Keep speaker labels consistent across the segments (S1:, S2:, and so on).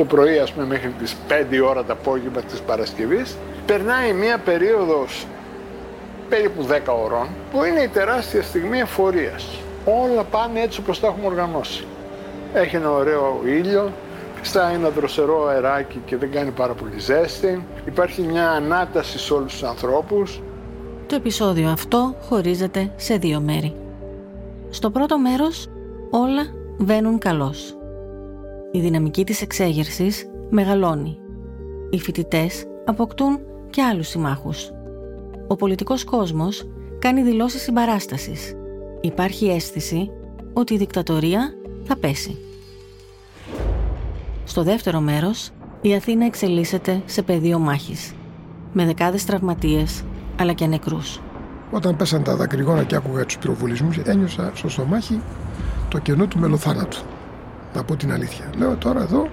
S1: από το πρωί ας πούμε μέχρι τις 5 ώρα το απόγευμα της Παρασκευής, περνάει μια περίοδος περίπου 10 ώρων, που είναι η τεράστια στιγμή εφορίας. Όλα πάνε έτσι όπως τα έχουμε οργανώσει. Έχει ένα ωραίο ήλιο, στα ένα δροσερό αεράκι και δεν κάνει πάρα πολύ ζέστη. Υπάρχει μια ανάταση σε όλους τους ανθρώπους.
S2: Το επεισόδιο αυτό χωρίζεται σε δύο μέρη. Στο πρώτο μέρος όλα βαίνουν καλώς. Η δυναμική της εξέγερσης μεγαλώνει. Οι φοιτητές αποκτούν και άλλους συμμάχους. Ο πολιτικός κόσμος κάνει δηλώσεις συμπαράστασης. Υπάρχει αίσθηση ότι η δικτατορία θα πέσει. Στο δεύτερο μέρος, η Αθήνα εξελίσσεται σε πεδίο μάχης, με δεκάδες τραυματίες αλλά και νεκρούς.
S3: Όταν πέσαν τα δακρυγόνα και άκουγα τους πυροβολισμούς, ένιωσα στο στομάχι το κενό του μελοθάνατου. Να πω την αλήθεια. Λέω τώρα εδώ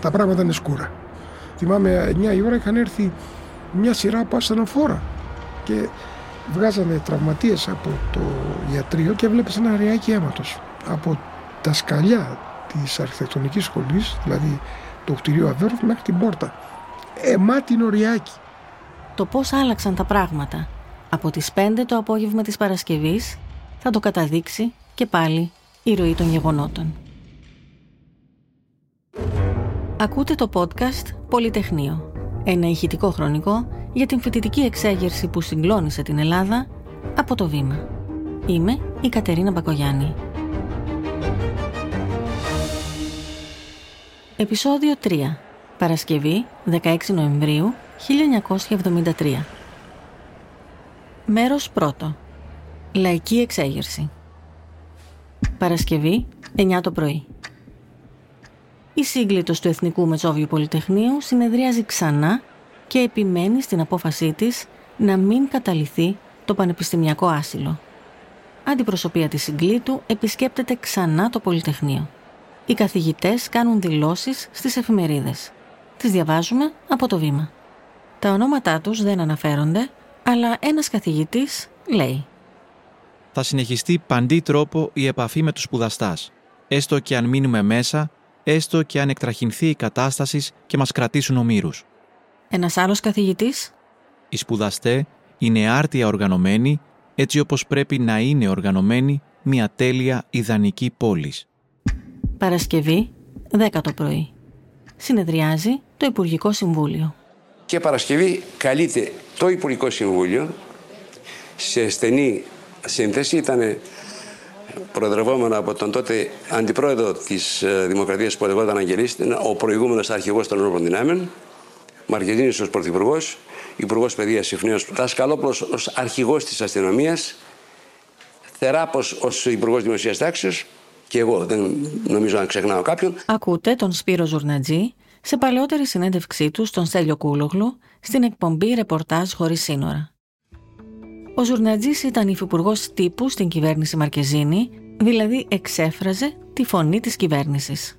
S3: τα πράγματα είναι σκούρα. Θυμάμαι 9 η ώρα είχαν έρθει μια σειρά από ασθενοφόρα και βγάζανε τραυματίες από το ιατρείο και βλέπεις ένα ρεάκι αίματος. Από τα σκαλιά της αρχιτεκτονικής σχολής, δηλαδή το κτηρίο Αβέροφ μέχρι την πόρτα. Εμάτινο ριάκι.
S2: Το πώς άλλαξαν τα πράγματα από τις 5 το απόγευμα της Παρασκευής θα το καταδείξει και πάλι η ροή των γεγονότων. Ακούτε το podcast Πολυτεχνείο, ένα ηχητικό χρονικό για την φοιτητική εξέγερση που συγκλώνησε την Ελλάδα από το βήμα. Είμαι η Κατερίνα Μπακογιάννη. Επισόδιο 3. Παρασκευή 16 Νοεμβρίου 1973. Μέρος 1. Λαϊκή εξέγερση. Παρασκευή 9 το πρωί. Η σύγκλιτος του Εθνικού Μετσόβιου Πολυτεχνείου συνεδριάζει ξανά και επιμένει στην απόφασή της να μην καταληθεί το πανεπιστημιακό άσυλο. Αντιπροσωπεία της συγκλήτου επισκέπτεται ξανά το Πολυτεχνείο. Οι καθηγητές κάνουν δηλώσεις στις εφημερίδες. Τις διαβάζουμε από το βήμα. Τα ονόματά τους δεν αναφέρονται, αλλά ένας καθηγητής λέει
S4: «Θα συνεχιστεί παντή τρόπο η επαφή με τους σπουδαστάς, έστω και αν μείνουμε μέσα, έστω και αν εκτραχυνθεί η κατάστασης και μας κρατήσουν ομήρους.
S2: Ένας άλλος καθηγητής;
S4: Οι σπουδαστέ είναι άρτια οργανωμένοι έτσι όπως πρέπει να είναι οργανωμένη μια τέλεια ιδανική πόλης.
S2: Παρασκευή, 10 το πρωί. Συνεδριάζει το Υπουργικό Συμβούλιο.
S5: Και Παρασκευή καλείται το Υπουργικό Συμβούλιο σε στενή σύνθεση. Ήταν προεδρευόμενο από τον τότε αντιπρόεδρο της ε, Δημοκρατίας που λεγόταν Αγγελής, ο προηγούμενος αρχηγός των Ευρωπαϊκών Δυνάμεων, Μαρκετίνη ως Πρωθυπουργός, Υπουργός Παιδείας Ιφνέο Δασκαλόπουλο ως Αρχηγός της Αστυνομίας, Θεράπος ως Υπουργός Δημοσίας Τάξης και εγώ, δεν νομίζω να ξεχνάω κάποιον.
S2: Ακούτε τον Σπύρο Ζουρνατζή σε παλαιότερη συνέντευξή του στον Στέλιο Κούλογλου στην εκπομπή Ρεπορτάζ Χωρίς Σύνορα. Ο Ζουρνατζής ήταν υφυπουργός τύπου στην κυβέρνηση Μαρκεζίνη, δηλαδή εξέφραζε τη φωνή της κυβέρνησης.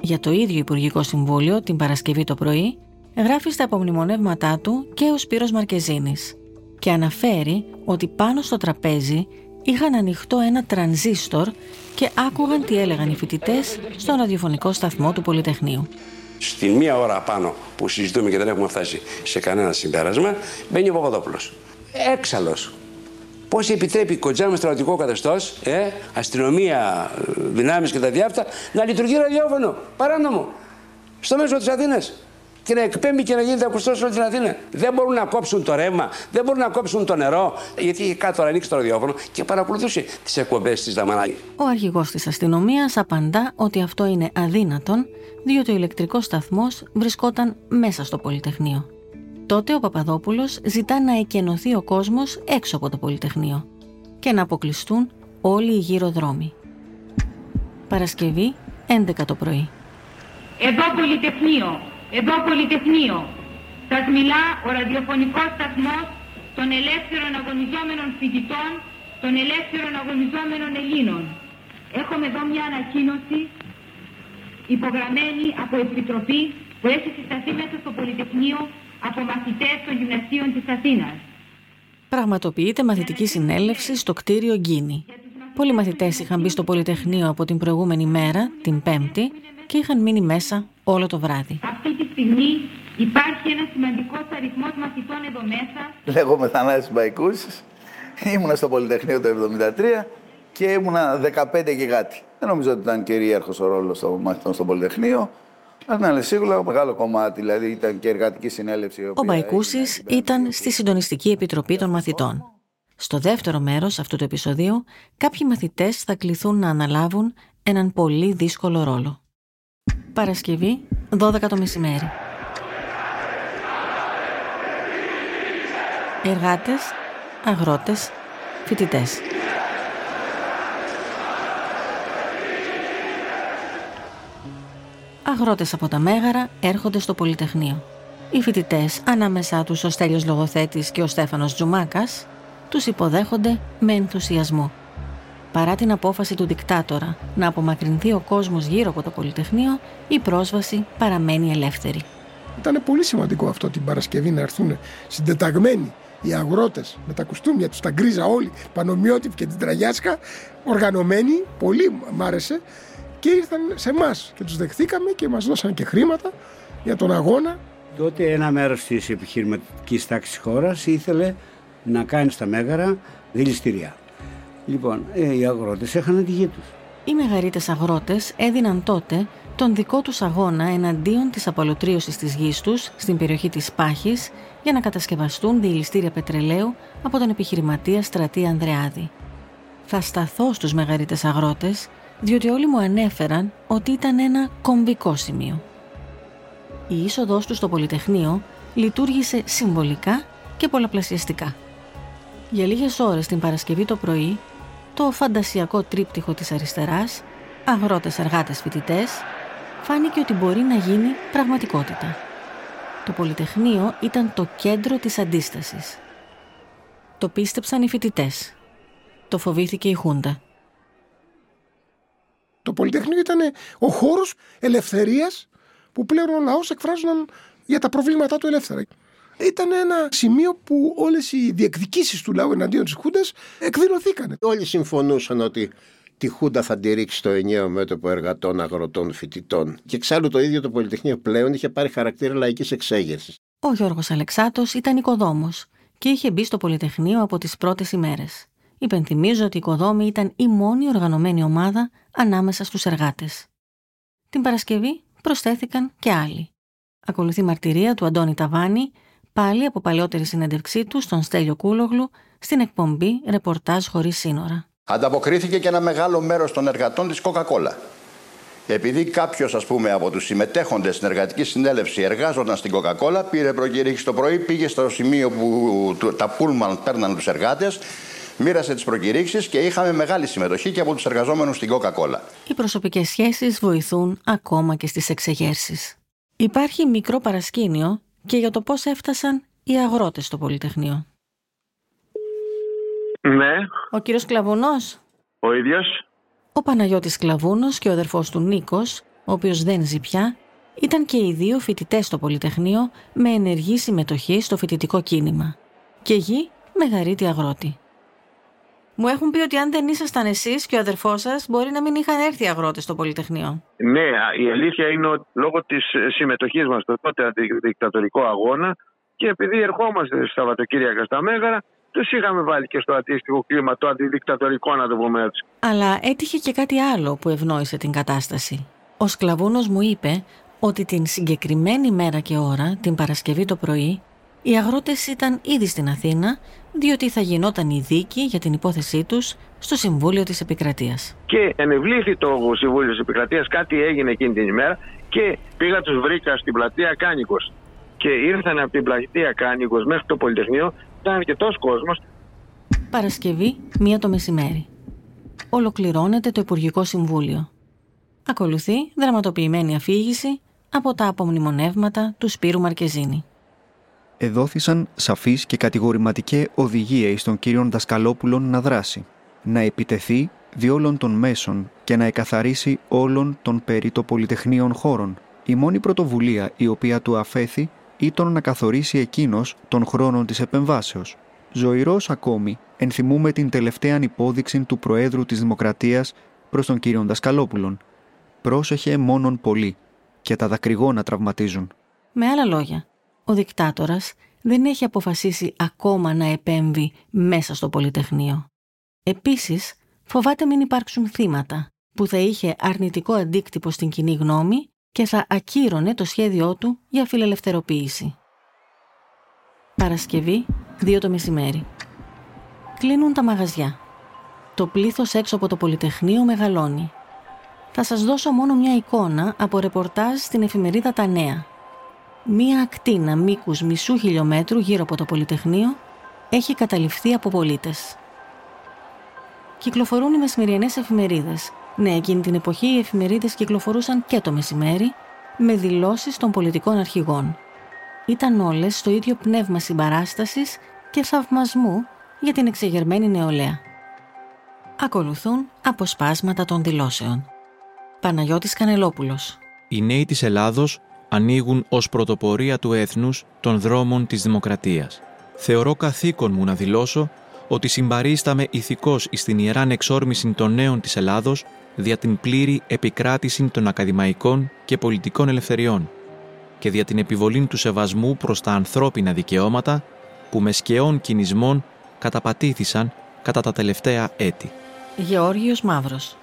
S2: Για το ίδιο Υπουργικό Συμβούλιο την Παρασκευή το πρωί γράφει στα απομνημονεύματά του και ο Σπύρος Μαρκεζίνης και αναφέρει ότι πάνω στο τραπέζι είχαν ανοιχτό ένα τρανζίστορ και άκουγαν τι έλεγαν οι φοιτητές στο ραδιοφωνικό σταθμό του Πολυτεχνείου.
S5: Στην μία ώρα πάνω που συζητούμε και δεν έχουμε φτάσει σε κανένα συμπέρασμα, μπαίνει ο Παπαδόπουλος. Έξαλλος. Πώς επιτρέπει κοντζά με στρατιωτικό καθεστώς, ε, αστυνομία, δυνάμεις και τα διάφτα να λειτουργεί ραδιόφωνο παράνομο στο μέσο της Αθήνας και να εκπέμπει και να γίνεται ακουστός σε όλη την Αθήνα. Δεν μπορούν να κόψουν το ρεύμα, δεν μπορούν να κόψουν το νερό, γιατί είχε κάτω να ανοίξει το ραδιόφωνο και παρακολουθούσε τις εκπομπές της Δαμανάκη.
S2: Ο αρχηγός της αστυνομίας απαντά ότι αυτό είναι αδύνατον, διότι ο ηλεκτρικός σταθμός βρισκόταν μέσα στο Πολυτεχνείο. Τότε ο Παπαδόπουλος ζητά να εκενωθεί ο κόσμος έξω από το Πολυτεχνείο και να αποκλειστούν όλοι οι γύρω δρόμοι. Παρασκευή 11 το πρωί.
S6: Εδώ Πολυτεχνείο, εδώ Πολυτεχνείο. Σας μιλά ο ραδιοφωνικός σταθμός των ελεύθερων αγωνιζόμενων φοιτητών, των ελεύθερων αγωνιζόμενων Ελλήνων. Έχουμε εδώ μια ανακοίνωση υπογραμμένη από επιτροπή που έχει συσταθεί μέσα στο Πολυτεχνείο από μαθητές των γυμνασίων της Αθήνας.
S2: Πραγματοποιείται μαθητική συνέλευση στο κτίριο Γκίνη. Πολλοί μαθητές είχαν μπει στο Πολυτεχνείο από την προηγούμενη μέρα, την Πέμπτη, και είχαν μείνει μέσα όλο το βράδυ.
S6: Αυτή τη στιγμή υπάρχει ένα σημαντικός αριθμός μαθητών εδώ μέσα.
S7: Λέγομαι Θανάσης Μπαϊκούσης. Ήμουνα στο Πολυτεχνείο το 1973 και ήμουνα 15 και κάτι. Δεν νομίζω ότι ήταν κυρίαρχος ο ρόλος των μαθητών στο Πολυτεχνείο. Αλλά είναι σίγουρα μεγάλο κομμάτι, δηλαδή ήταν και εργατική συνέλευση.
S2: Ο Μπαϊκούσης ήταν στη Συντονιστική Επιτροπή των Μαθητών. Στο δεύτερο μέρος αυτού του επεισοδίου, κάποιοι μαθητές θα κληθούν να αναλάβουν έναν πολύ δύσκολο ρόλο. Παρασκευή, 12 το μεσημέρι. Εργάτες, αγρότες, φοιτητές. Αγρότες από τα Μέγαρα έρχονται στο Πολυτεχνείο. Οι φοιτητές, ανάμεσά τους ο Στέλιος Λογοθέτης και ο Στέφανος Τζουμάκας, τους υποδέχονται με ενθουσιασμό. Παρά την απόφαση του δικτάτορα να απομακρυνθεί ο κόσμος γύρω από το Πολυτεχνείο, η πρόσβαση παραμένει ελεύθερη.
S3: Ήταν πολύ σημαντικό αυτό την Παρασκευή να έρθουν συντεταγμένοι οι αγρότες με τα κουστούμια τους, τα γκρίζα όλοι, πανομοιότυποι και την τραγιάσκα, οργανωμένοι, πολύ μ' άρεσε και ήρθαν σε εμάς και τους δεχθήκαμε και μας δώσαν και χρήματα για τον αγώνα.
S8: Τότε ένα μέρος της επιχειρηματικής τάξης χώρας ήθελε να κάνει στα μέγαρα δηληστηριά. Λοιπόν, ε, οι αγρότες έχανε τη γη τους.
S2: Οι μεγαρίτες αγρότες έδιναν τότε τον δικό τους αγώνα εναντίον της απολωτρίωσης της γης τους στην περιοχή της Πάχης για να κατασκευαστούν διηληστήρια πετρελαίου από τον επιχειρηματία Στρατή Ανδρεάδη. Θα σταθώ στους μεγαρίτες αγρότες, διότι όλοι μου ανέφεραν ότι ήταν ένα κομβικό σημείο. Η είσοδός του στο Πολυτεχνείο λειτουργήσε συμβολικά και πολλαπλασιαστικά. Για λίγες ώρες την Παρασκευή το πρωί, το φαντασιακό τρίπτυχο της αριστεράς, αγρότες, εργάτες, φοιτητές, φάνηκε ότι μπορεί να γίνει πραγματικότητα. Το Πολυτεχνείο ήταν το κέντρο της αντίστασης. Το πίστεψαν οι φοιτητές. Το φοβήθηκε η Χούντα.
S3: Το Πολυτεχνείο ήταν ο χώρος ελευθερίας που πλέον ο λαός εκφράζονταν για τα προβλήματά του ελεύθερα ήταν ένα σημείο που όλες οι διεκδικήσεις του λαού εναντίον της Χούντας εκδηλωθήκαν.
S9: Όλοι συμφωνούσαν ότι τη Χούντα θα τη ρίξει στο ενιαίο μέτωπο εργατών, αγροτών, φοιτητών. Και εξάλλου το ίδιο το Πολυτεχνείο πλέον είχε πάρει χαρακτήρα λαϊκής εξέγερσης.
S2: Ο Γιώργος Αλεξάτος ήταν οικοδόμος και είχε μπει στο Πολυτεχνείο από τις πρώτες ημέρες. Υπενθυμίζω ότι η οικοδόμη ήταν η μόνη οργανωμένη ομάδα ανάμεσα στους εργάτες. Την Παρασκευή προσθέθηκαν και άλλοι. Ακολουθεί μαρτυρία του Αντώνη Ταβάνη πάλι από παλαιότερη συνέντευξή του στον Στέλιο Κούλογλου στην εκπομπή Ρεπορτάζ χωρίς σύνορα.
S10: Ανταποκρίθηκε και ένα μεγάλο μέρος των εργατών της Coca-Cola. Επειδή κάποιος, ας πούμε, από τους συμμετέχοντες στην εργατική συνέλευση εργάζονταν στην Coca-Cola, πήρε προκήρυξη το πρωί, πήγε στο σημείο που τα πούλμαν παίρναν τους εργάτες, μοίρασε τις προκηρύξεις και είχαμε μεγάλη συμμετοχή και από τους εργαζόμενους στην Coca-Cola.
S2: Οι προσωπικές σχέσεις βοηθούν ακόμα και στις εξεγέρσεις. Υπάρχει μικρό παρασκήνιο και για το πώς έφτασαν οι αγρότες στο Πολυτεχνείο.
S11: Ναι.
S2: Ο κύριος Κλαβούνος.
S11: Ο ίδιος.
S2: Ο Παναγιώτης Κλαβούνος και ο αδερφός του Νίκος, ο οποίος δεν ζει πια, ήταν και οι δύο φοιτητές στο Πολυτεχνείο με ενεργή συμμετοχή στο φοιτητικό κίνημα. Και γη μεγαρίτη αγρότη. Μου έχουν πει ότι αν δεν ήσασταν εσείς και ο αδερφός σας, μπορεί να μην είχαν έρθει οι αγρότες στο Πολυτεχνείο.
S11: Ναι, η αλήθεια είναι ότι λόγω της συμμετοχής μας στο τότε αντιδικτατορικό αγώνα και επειδή ερχόμαστε στα Σαββατοκύριακα στα Μέγαρα, τους είχαμε βάλει και στο αντίστοιχο κλίμα, το αντιδικτατορικό, να το πούμε έτσι.
S2: Αλλά έτυχε και κάτι άλλο που ευνόησε την κατάσταση. Ο Σκλαβούνος μου είπε ότι την συγκεκριμένη μέρα και ώρα, την Παρασκευή το πρωί, οι αγρότες ήταν ήδη στην Αθήνα, διότι θα γινόταν η δίκη για την υπόθεσή τους στο Συμβούλιο της Επικρατείας.
S11: Και ενευλήθη το Συμβούλιο της Επικρατείας, κάτι έγινε εκείνη την ημέρα και πήγα τους βρήκα στην πλατεία Κάνικος. Και ήρθαν από την πλατεία Κάνικος μέχρι το Πολυτεχνείο, ήταν αρκετός κόσμος.
S2: Παρασκευή, μία το μεσημέρι. Ολοκληρώνεται το Υπουργικό Συμβούλιο. Ακολουθεί δραματοποιημένη αφήγηση από τα απομνημονεύματα του Σπύρου Μαρκεζίνη
S12: εδόθησαν σαφείς και κατηγορηματικέ οδηγίες εις τον κύριον Δασκαλόπουλον να δράσει, να επιτεθεί διόλων των μέσων και να εκαθαρίσει όλων των περί το πολυτεχνείων χώρων. Η μόνη πρωτοβουλία η οποία του αφέθη ήταν να καθορίσει εκείνος τον χρόνο της επεμβάσεως. Ζωηρός ακόμη ενθυμούμε την τελευταία υπόδειξη του Προέδρου της Δημοκρατίας προς τον κύριο Δασκαλόπουλον. Πρόσεχε μόνον πολύ. και τα δακρυγόνα τραυματίζουν.
S2: Με άλλα λόγια, ο δικτάτορας δεν έχει αποφασίσει ακόμα να επέμβει μέσα στο Πολυτεχνείο. Επίσης, φοβάται μην υπάρξουν θύματα, που θα είχε αρνητικό αντίκτυπο στην κοινή γνώμη και θα ακύρωνε το σχέδιό του για φιλελευθεροποίηση. Παρασκευή, 2 το μεσημέρι. Κλείνουν τα μαγαζιά. Το πλήθος έξω από το Πολυτεχνείο μεγαλώνει. Θα σας δώσω μόνο μια εικόνα από ρεπορτάζ στην εφημερίδα Τα Νέα. Μία ακτίνα μήκους μισού χιλιόμετρου γύρω από το Πολυτεχνείο έχει καταληφθεί από πολίτες. Κυκλοφορούν οι μεσημεριανές εφημερίδες. Ναι, εκείνη την εποχή οι εφημερίδες κυκλοφορούσαν και το μεσημέρι με δηλώσεις των πολιτικών αρχηγών. Ήταν όλες στο ίδιο πνεύμα συμπαράστασης και θαυμασμού για την εξεγερμένη νεολαία. Ακολουθούν αποσπάσματα των δηλώσεων. Παναγιώτης Κανελόπουλος.
S4: Οι νέοι της Ελλάδος ανοίγουν ως πρωτοπορία του έθνους των δρόμων της δημοκρατίας. Θεωρώ καθήκον μου να δηλώσω ότι συμπαρίσταμε ηθικός εις την ιεράν εξόρμηση των νέων της Ελλάδος δια την πλήρη επικράτηση των ακαδημαϊκών και πολιτικών ελευθεριών και δια την επιβολή του σεβασμού προς τα ανθρώπινα δικαιώματα που με σκαιών κινησμών καταπατήθησαν κατά τα τελευταία έτη.
S2: Γεώργιος Μαύρος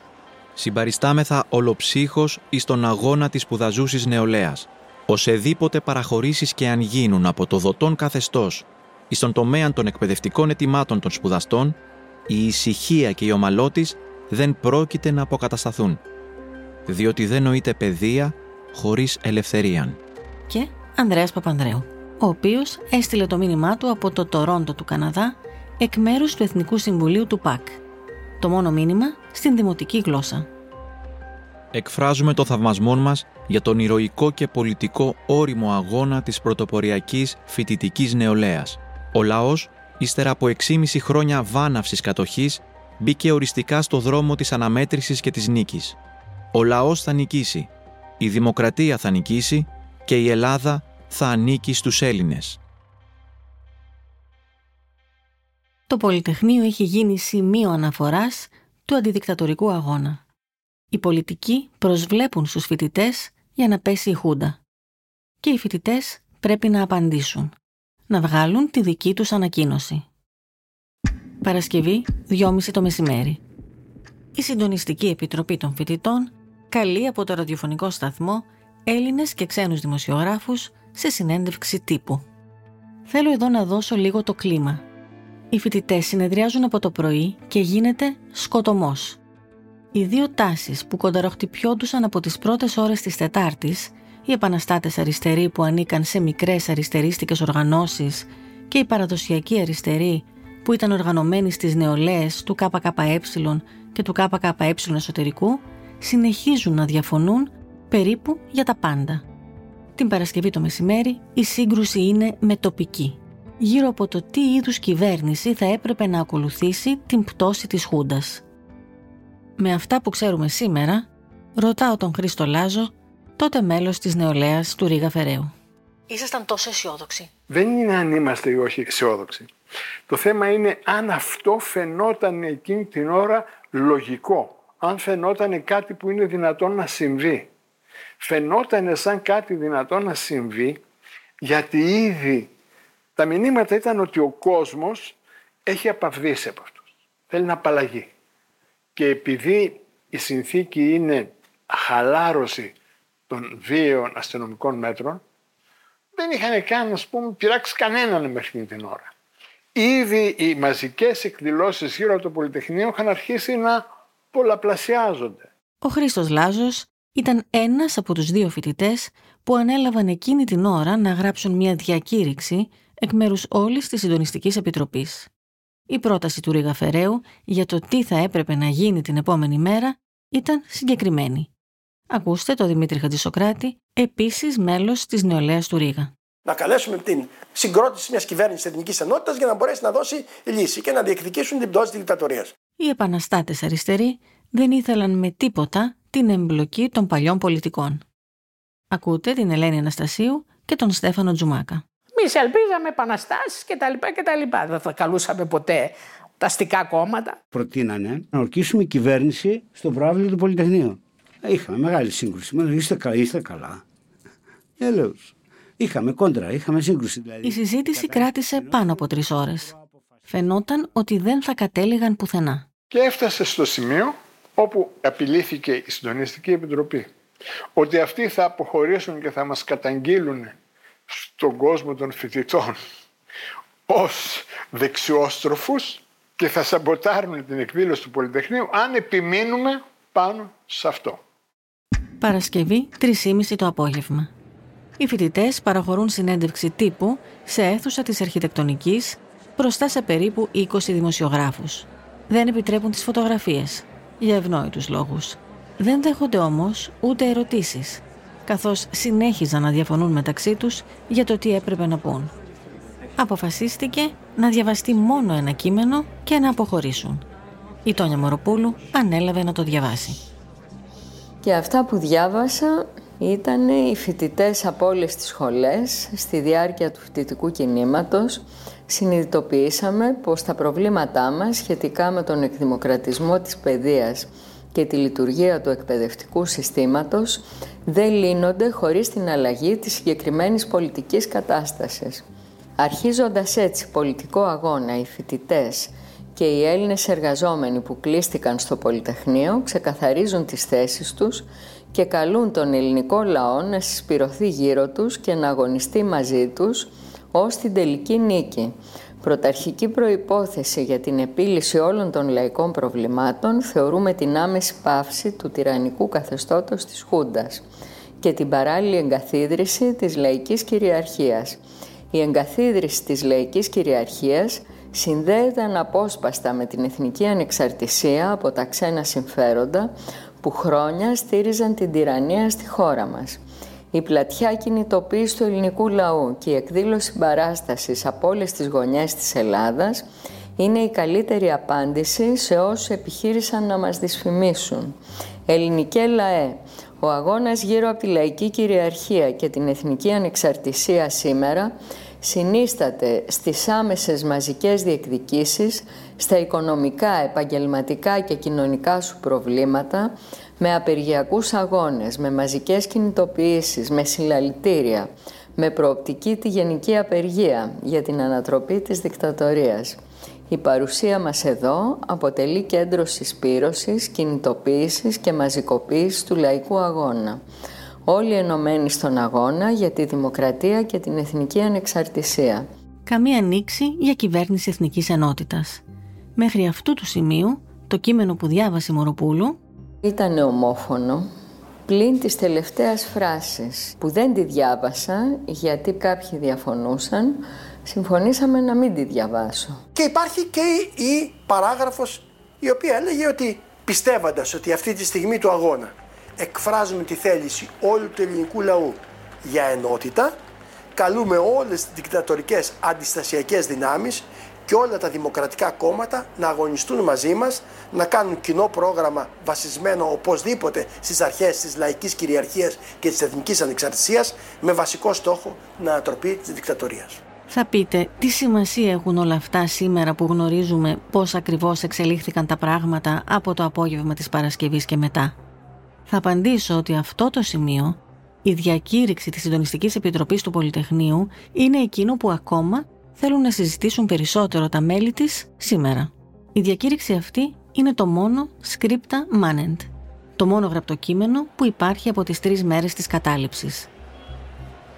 S4: Συμπαριστάμεθα ολοψύχως εις τον αγώνα της σπουδαζούσης νεολαίας. Οσεδήποτε παραχωρήσεις και αν γίνουν από το δοτόν καθεστώς εις τον τομέα των εκπαιδευτικών ετοιμάτων των σπουδαστών, η ησυχία και η ομαλότης δεν πρόκειται να αποκατασταθούν. Διότι δεν νοείται παιδεία χωρίς ελευθερία.
S2: Και Ανδρέας Παπανδρέου, ο οποίος έστειλε το μήνυμά του από το Τορόντο του Καναδά εκ μέρους του Εθνικού Συμβουλίου του ΠΑΚ. Το μόνο μήνυμα στην δημοτική γλώσσα.
S4: Εκφράζουμε το θαυμασμό μας για τον ηρωικό και πολιτικό όριμο αγώνα της πρωτοποριακής φοιτητικής νεολαίας. Ο λαός, ύστερα από 6,5 χρόνια βάναυσης κατοχής, μπήκε οριστικά στο δρόμο της αναμέτρησης και της νίκης. Ο λαός θα νικήσει, η δημοκρατία θα νικήσει και η Ελλάδα θα ανήκει στους Έλληνες.
S2: Το Πολυτεχνείο έχει γίνει σημείο αναφοράς του αντιδικτατορικού αγώνα. Οι πολιτικοί προσβλέπουν στους φοιτητές για να πέσει η Χούντα. Και οι φοιτητές πρέπει να απαντήσουν. Να βγάλουν τη δική τους ανακοίνωση. Παρασκευή, 2.30 το μεσημέρι. Η Συντονιστική Επιτροπή των Φοιτητών καλεί από το ραδιοφωνικό σταθμό Έλληνες και ξένους δημοσιογράφους σε συνέντευξη τύπου. Θέλω εδώ να δώσω λίγο το κλίμα. Οι φοιτητές συνεδριάζουν από το πρωί και γίνεται σκοτωμός. Οι δύο τάσεις που κονταροχτυπιόντουσαν από τις πρώτες ώρες της Τετάρτης, οι επαναστάτες αριστεροί που ανήκαν σε μικρές αριστερίστικες οργανώσεις και οι παραδοσιακοί αριστεροί που ήταν οργανωμένοι στις νεολαίες του ΚΚΕ και του ΚΚΕ εσωτερικού, συνεχίζουν να διαφωνούν περίπου για τα πάντα. Την Παρασκευή το μεσημέρι η σύγκρουση είναι με τοπική. Γύρω από το τι είδους κυβέρνηση θα έπρεπε να ακολουθήσει την πτώση της Χούντας. Με αυτά που ξέρουμε σήμερα, ρωτάω τον Χρήστο Λάζο, τότε μέλος της νεολαίας του Ρίγα Φεραίου.
S13: Ήσασταν τόσο αισιόδοξοι.
S1: Δεν είναι αν είμαστε ή όχι αισιόδοξοι. Το θέμα είναι αν αυτό φαινόταν εκείνη την ώρα λογικό. Αν φαινόταν κάτι που είναι δυνατόν να συμβεί. Φαινόταν σαν κάτι δυνατόν να συμβεί γιατί ήδη τα μηνύματα ήταν ότι ο κόσμος έχει απαυδίσει από αυτούς. Θέλει να απαλλαγεί. Και επειδή η συνθήκη είναι χαλάρωση των βίαιων αστυνομικών μέτρων, δεν είχαν καν, να πούμε, πειράξει κανέναν μέχρι την ώρα. Ήδη οι μαζικές εκδηλώσεις γύρω από το Πολυτεχνείο είχαν αρχίσει να πολλαπλασιάζονται.
S2: Ο Χρήστος Λάζος ήταν ένας από τους δύο φοιτητές που ανέλαβαν εκείνη την ώρα να γράψουν μια διακήρυξη εκ μέρους όλης της Συντονιστικής Επιτροπής. Η πρόταση του Ρίγα Φεραίου για το τι θα έπρεπε να γίνει την επόμενη μέρα ήταν συγκεκριμένη. Ακούστε το Δημήτρη Χατζησοκράτη, επίσης μέλος της νεολαίας του Ρίγα.
S13: Να καλέσουμε την συγκρότηση μιας κυβέρνησης εθνικής ενότητας για να μπορέσει να δώσει λύση και να διεκδικήσουν την πτώση της δικτατορίας.
S2: Οι επαναστάτες αριστεροί δεν ήθελαν με τίποτα την εμπλοκή των παλιών πολιτικών. Ακούτε την Ελένη Αναστασίου και τον Στέφανο Τζουμάκα.
S14: Εμείς ελπίζαμε επαναστάσεις κτλ. Δεν θα καλούσαμε ποτέ τα αστικά κόμματα.
S8: Προτείνανε να ορκίσουμε κυβέρνηση στο πρόβλημα του Πολυτεχνείου. Είχαμε μεγάλη σύγκρουση. Μα είστε, είστε καλά. Έλεος. Είχαμε κόντρα, είχαμε σύγκρουση. Δηλαδή.
S2: Η συζήτηση κράτησε πάνω από τρεις ώρες. Φαινόταν ότι δεν θα κατέληγαν πουθενά.
S1: Και έφτασε στο σημείο όπου απειλήθηκε η Συντονιστική Επιτροπή. Ότι αυτοί θα αποχωρήσουν και θα μας καταγγείλουν στον κόσμο των φοιτητών ως δεξιόστροφους και θα σαμποτάρουν την εκδήλωση του Πολυτεχνείου αν επιμείνουμε πάνω σε αυτό.
S2: Παρασκευή 3.30 το απόγευμα. Οι φοιτητές παραχωρούν συνέντευξη τύπου σε αίθουσα της αρχιτεκτονικής μπροστά σε περίπου 20 δημοσιογράφους. Δεν επιτρέπουν τις φωτογραφίες, για ευνόητους λόγους. Δεν δέχονται όμως ούτε ερωτήσεις, καθώς συνέχιζαν να διαφωνούν μεταξύ τους για το τι έπρεπε να πούν. Αποφασίστηκε να διαβαστεί μόνο ένα κείμενο και να αποχωρήσουν. Η Τόνια Μοροπούλου ανέλαβε να το διαβάσει.
S15: Και αυτά που διάβασα ήταν οι φοιτητές από όλες τις σχολές στη διάρκεια του φοιτητικού κινήματος συνειδητοποιήσαμε πως τα προβλήματά μας σχετικά με τον εκδημοκρατισμό της παιδείας και τη λειτουργία του εκπαιδευτικού συστήματος δεν λύνονται χωρίς την αλλαγή της συγκεκριμένης πολιτικής κατάστασης. Αρχίζοντας έτσι πολιτικό αγώνα οι φοιτητές και οι Έλληνες εργαζόμενοι που κλείστηκαν στο Πολυτεχνείο ξεκαθαρίζουν τις θέσεις τους και καλούν τον ελληνικό λαό να συσπηρωθεί γύρω τους και να αγωνιστεί μαζί τους ως την τελική νίκη. Πρωταρχική προϋπόθεση για την επίλυση όλων των λαϊκών προβλημάτων θεωρούμε την άμεση πάυση του τυραννικού καθεστώτος της Χούντας και την παράλληλη εγκαθίδρυση της λαϊκής κυριαρχίας. Η εγκαθίδρυση της λαϊκής κυριαρχίας συνδέεται αναπόσπαστα με την εθνική ανεξαρτησία από τα ξένα συμφέροντα που χρόνια στήριζαν την τυραννία στη χώρα μας. Η πλατιά κινητοποίηση του ελληνικού λαού και η εκδήλωση παράστασης από όλες τις γωνιές της Ελλάδας είναι η καλύτερη απάντηση σε όσους επιχείρησαν να μας δυσφημίσουν. Ελληνικέ λαέ, ο αγώνας γύρω από τη λαϊκή κυριαρχία και την εθνική ανεξαρτησία σήμερα συνίσταται στις άμεσες μαζικές διεκδικήσεις, στα οικονομικά, επαγγελματικά και κοινωνικά σου προβλήματα, με απεργιακούς αγώνες, με μαζικές κινητοποιήσεις, με συλλαλητήρια, με προοπτική τη γενική απεργία για την ανατροπή της δικτατορίας. Η παρουσία μας εδώ αποτελεί κέντρο συσπήρωσης, κινητοποίησης και μαζικοποίησης του λαϊκού αγώνα όλοι ενωμένοι στον αγώνα για τη δημοκρατία και την εθνική ανεξαρτησία.
S2: Καμία ανοίξη για κυβέρνηση εθνικής ενότητας. Μέχρι αυτού του σημείου, το κείμενο που διάβασε η Μοροπούλου
S15: ήταν ομόφωνο, πλην της τελευταίας φράσης που δεν τη διάβασα γιατί κάποιοι διαφωνούσαν, συμφωνήσαμε να μην τη διαβάσω.
S13: Και υπάρχει και η παράγραφος η οποία έλεγε ότι πιστεύοντας ότι αυτή τη στιγμή του αγώνα εκφράζουμε τη θέληση όλου του ελληνικού λαού για ενότητα, καλούμε όλες τις δικτατορικές αντιστασιακές δυνάμεις και όλα τα δημοκρατικά κόμματα να αγωνιστούν μαζί μας, να κάνουν κοινό πρόγραμμα βασισμένο οπωσδήποτε στις αρχές της λαϊκής κυριαρχίας και της εθνικής ανεξαρτησίας με βασικό στόχο να ανατροπή της δικτατορίας.
S2: Θα πείτε, τι σημασία έχουν όλα αυτά σήμερα που γνωρίζουμε πώς ακριβώς εξελίχθηκαν τα πράγματα από το απόγευμα της Παρασκευής και μετά; Θα απαντήσω ότι αυτό το σημείο, η διακήρυξη της Συντονιστικής Επιτροπής του Πολυτεχνείου, είναι εκείνο που ακόμα θέλουν να συζητήσουν περισσότερο τα μέλη της σήμερα. Η διακήρυξη αυτή είναι το μόνο scripta manent, το μόνο γραπτό κείμενο που υπάρχει από τις τρεις μέρες της κατάληψης.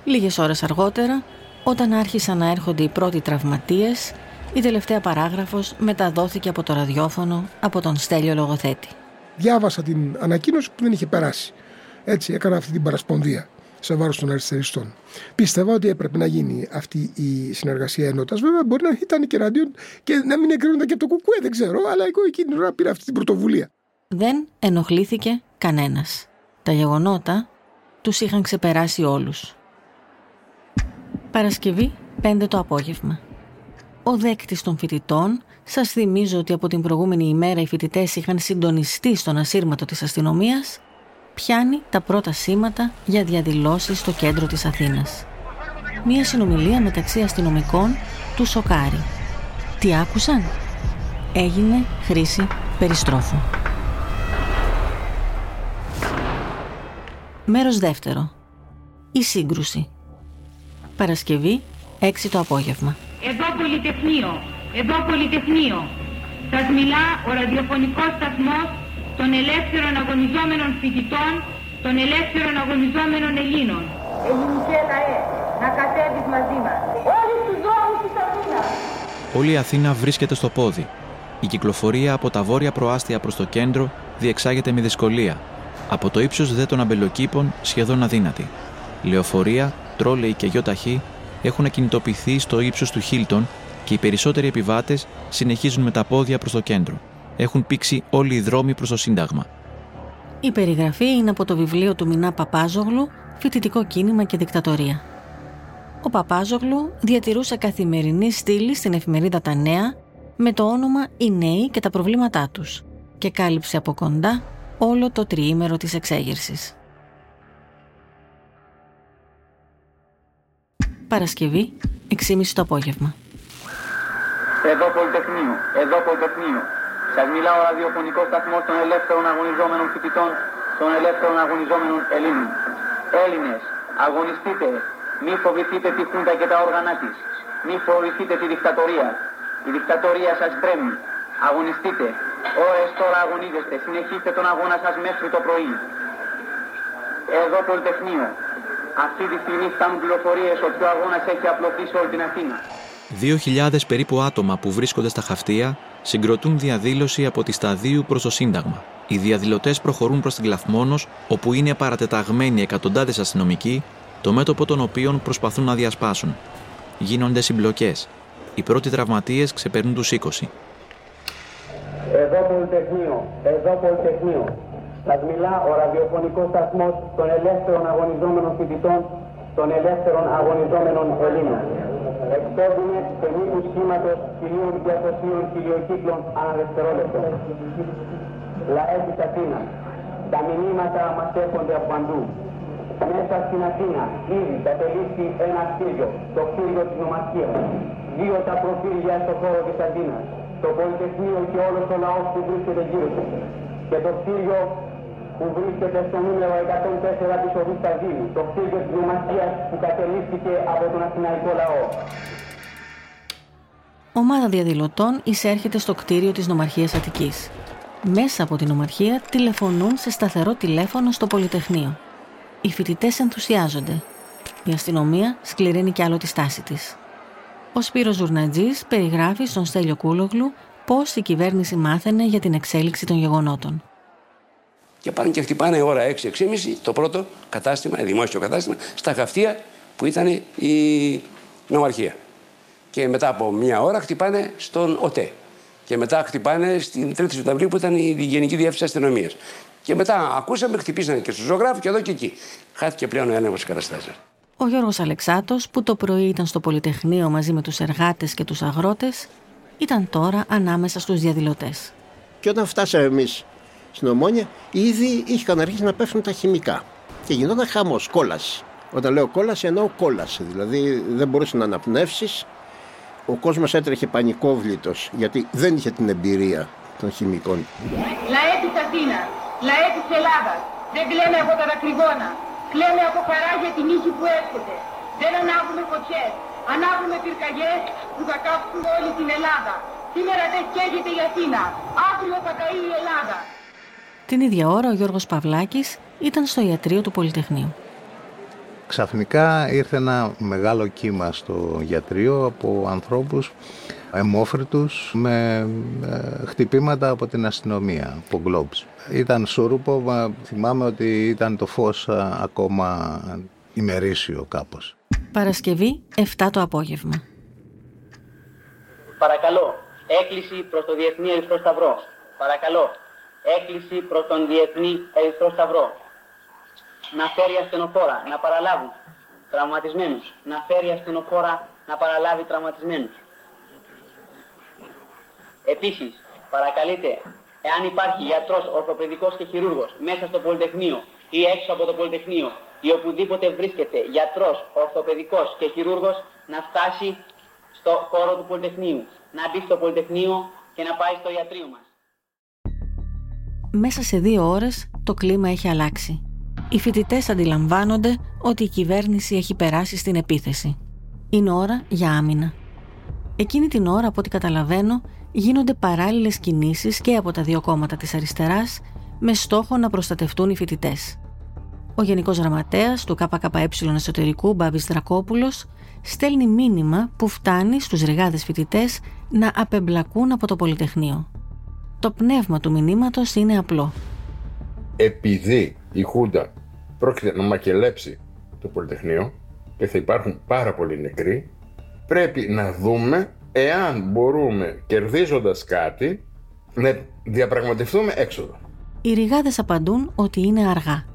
S2: Λίγες ώρες αργότερα, όταν άρχισαν να έρχονται οι πρώτοι τραυματίες, η τελευταία παράγραφος μεταδόθηκε από το ραδιόφωνο από τον Στέλιο Λογοθέτη
S3: διάβασα την ανακοίνωση που δεν είχε περάσει. Έτσι έκανα αυτή την παρασπονδία σε βάρος των αριστεριστών. Πίστευα ότι έπρεπε να γίνει αυτή η συνεργασία ενότητας. Βέβαια, μπορεί να ήταν και εναντίον και να μην εγκρίνονταν και από το κουκουέ, δεν ξέρω, αλλά εγώ εκείνη την ώρα πήρα αυτή την πρωτοβουλία.
S2: Δεν ενοχλήθηκε κανένας. Τα γεγονότα τους είχαν ξεπεράσει όλους. Παρασκευή 5 το απόγευμα. Ο δέκτης των φοιτητών Σας θυμίζω ότι από την προηγούμενη ημέρα οι φοιτητές είχαν συντονιστεί στον ασύρματο της αστυνομίας, πιάνει τα πρώτα σήματα για διαδηλώσεις στο κέντρο της Αθήνας. Μία συνομιλία μεταξύ αστυνομικών του σοκάρει. Τι άκουσαν; Έγινε χρήση περιστρόφου. Μέρος δεύτερο. η σύγκρουση. Παρασκευή, 6 το απόγευμα.
S6: Εδώ Πολυτεχνείο, εδώ Πολυτεχνείο. Σας μιλά ο ραδιοφωνικός σταθμός των ελεύθερων αγωνιζόμενων φοιτητών, των ελεύθερων αγωνιζόμενων Ελλήνων. Ελληνικέ λαέ, να κατέβεις μαζί μας. Όλοι στους δρόμους της Αθήνας.
S4: Όλη η Αθήνα βρίσκεται στο πόδι. Η κυκλοφορία από τα βόρεια προάστια προς το κέντρο διεξάγεται με δυσκολία. Από το ύψος δε των αμπελοκήπων σχεδόν αδύνατη. Λεωφορεία, τρόλεϊ και γιοταχή έχουν κινητοποιηθεί στο ύψος του Χίλτον και οι περισσότεροι επιβάτες συνεχίζουν με τα πόδια προς το κέντρο. Έχουν πήξει όλοι οι δρόμοι προς το Σύνταγμα.
S2: Η περιγραφή είναι από το βιβλίο του Μινά Παπάζογλου «Φοιτητικό κίνημα και δικτατορία». Ο Παπάζογλου διατηρούσε καθημερινή στήλη στην εφημερίδα Τα Νέα με το όνομα «Οι νέοι και τα προβλήματά τους» και κάλυψε από κοντά όλο το τριήμερο της εξέγερσης. Παρασκευή, 6.30 το απόγευμα.
S16: Εδώ Πολυτεχνείο, εδώ Πολυτεχνείο. Σα μιλά ο ραδιοφωνικό σταθμό των ελεύθερων αγωνιζόμενων φοιτητών, των ελεύθερων αγωνιζόμενων Ελλήνων. Έλληνες, αγωνιστείτε. Μη φοβηθείτε τη Χούντα και τα όργανα της. Μη φοβηθείτε τη δικτατορία. Η δικτατορία σας τρέμει. Αγωνιστείτε. Ώρες τώρα αγωνίζεστε. Συνεχίστε τον αγώνα σας μέχρι το πρωί. Εδώ Πολυτεχνείο. Αυτή τη στιγμή φτάνουν πληροφορίες ότι ο αγώνας έχει απλωθεί σε όλη την Αθήνα.
S4: 2.000 περίπου άτομα που βρίσκονται στα χαυτία συγκροτούν διαδήλωση από τη Σταδίου προς το Σύνταγμα. Οι διαδηλωτές προχωρούν προς την Κλαθμόνο, όπου είναι παρατεταγμένοι εκατοντάδες αστυνομικοί, το μέτωπο των οποίων προσπαθούν να διασπάσουν. Γίνονται συμπλοκές. Οι πρώτοι τραυματίες ξεπερνούν τους 20.
S16: Εδώ Πολυτεχνείο, εδώ Πολυτεχνείο. Σας μιλά ο ραδιοφωνικός σταθμός των ελεύθερων αγωνιζόμενων φοιτητών, των ελεύθερων αγωνιζόμενων Ελλήνων. Εκπέμπουμε σε μήκους σχήματος χιλίων διακοσίων χιλιοκύκλων ανά δευτερόλεπτο. Λαές της Αθήνας, τα μηνύματα μας έρχονται από παντού. Μέσα στην Αθήνα ήδη κατελήφθη ένα κτίριο, το κτίριο της νομαρχίας. Δύο τα προφίλια στο χώρο της Αθήνας το Πολυτεχνείο και όλος ο λαός που βρίσκεται γύρω του. Και το κτίριο που βρίσκεται στο νούμερο 104 της οδούς Σταδίου, το κτίριο της νομαρχίας που κατελήφθηκε από τον Αθηναϊκό λαό.
S2: Ομάδα διαδηλωτών εισέρχεται στο κτίριο της Νομαρχίας Αττικής. Μέσα από την Νομαρχία τηλεφωνούν σε σταθερό τηλέφωνο στο Πολυτεχνείο. Οι φοιτητές ενθουσιάζονται. Η αστυνομία σκληραίνει κι άλλο τη στάση της. Ο Σπύρος Ζουρνατζής περιγράφει στον Στέλιο Κούλογλου πώς η κυβέρνηση μάθαινε για την εξέλιξη των γεγονότων.
S5: Και πάνε και χτυπάνε ώρα 6-6.30 το πρώτο κατάστημα, δημόσιο κατάστημα, στα χαυτία που ήταν η νομαρχία. Και μετά από μία ώρα χτυπάνε στον ΟΤΕ. Και μετά χτυπάνε στην 3η Σεπτεμβρίου που ήταν η Γενική Διεύθυνση Αστυνομίας. Και μετά ακούσαμε, χτυπήσανε και στους ζωγράφους και εδώ και εκεί. Χάθηκε πλέον ο έλεγχος της καταστάσεως.
S2: Ο Γιώργος Αλεξάτος, που το πρωί ήταν στο Πολυτεχνείο μαζί με τους εργάτες και τους αγρότες, ήταν τώρα ανάμεσα στους διαδηλωτές.
S9: Και όταν φτάσαμε εμείς στην Ομόνια, ήδη είχαν αρχίσει να πέφτουν τα χημικά. Και γινόταν χαμός, κόλαση. Όταν λέω κόλαση, εννοώ κόλαση. Δηλαδή δεν μπορούσε να αναπνεύσεις. Ο κόσμος έτρεχε πανικόβλητος, γιατί δεν είχε την εμπειρία των χημικών.
S6: Λαέ της Αθήνας, λαέ της Ελλάδας, δεν κλαίμε από τα δακρυγόνα, Κλαίμε από χαρά για την νύχη που έρχεται. Δεν ανάβουμε φωτιές. Ανάβουμε πυρκαγιές που θα κάψουν όλη την Ελλάδα. Σήμερα δεν καίγεται η Αθήνα. Αύριο θα καεί η Ελλάδα.
S2: Την ίδια ώρα ο Γιώργος Παυλάκης ήταν στο ιατρείο του Πολυτεχνείου.
S17: Ξαφνικά ήρθε ένα μεγάλο κύμα στο γιατρείο από ανθρώπους αιμόφρητους με ε, χτυπήματα από την αστυνομία, από γκλόμπς. Ήταν σούρουπο, θυμάμαι ότι ήταν το φως ακόμα ημερήσιο κάπως.
S2: Παρασκευή, 7 το απόγευμα.
S16: Παρακαλώ, έκκληση προς το Διεθνή Ερυθρό Σταυρό. Παρακαλώ, έκκληση προς τον Διεθνή Ερυθρό Σταυρό. Να φέρει ασθενοφόρα, να παραλάβει τραυματισμένους. Να φέρει ασθενοφόρα, να παραλάβει τραυματισμένους. Επίσης, παρακαλείτε, εάν υπάρχει γιατρός, ορθοπαιδικός και χειρούργος μέσα στο Πολυτεχνείο ή έξω από το Πολυτεχνείο ή οπουδήποτε βρίσκεται γιατρός, ορθοπαιδικός και χειρούργος να φτάσει στο χώρο του Πολυτεχνείου, να μπει στο Πολυτεχνείο και να πάει στο ιατρείο μας.
S2: Μέσα σε δύο ώρες το κλίμα έχει αλλάξει. Οι φοιτητές αντιλαμβάνονται ότι η κυβέρνηση έχει περάσει στην επίθεση. Είναι ώρα για άμυνα. Εκείνη την ώρα, από ό,τι καταλαβαίνω, γίνονται παράλληλες κινήσεις και από τα δύο κόμματα της αριστεράς με στόχο να προστατευτούν οι φοιτητές. Ο Γενικός Γραμματέας του ΚΚΕ Εσωτερικού, Μπάμπης Δρακόπουλος, στέλνει μήνυμα που φτάνει στους ρηγάδες φοιτητές να απεμπλακούν από το Πολυτεχνείο. Το πνεύμα του μηνύματος είναι απλό.
S1: Επειδή η Χούντα πρόκειται να μακελέψει το Πολυτεχνείο και θα υπάρχουν πάρα πολλοί νεκροί, πρέπει να δούμε εάν μπορούμε κερδίζοντας κάτι να διαπραγματευτούμε έξοδο.
S2: Οι ρηγάδες απαντούν ότι είναι αργά.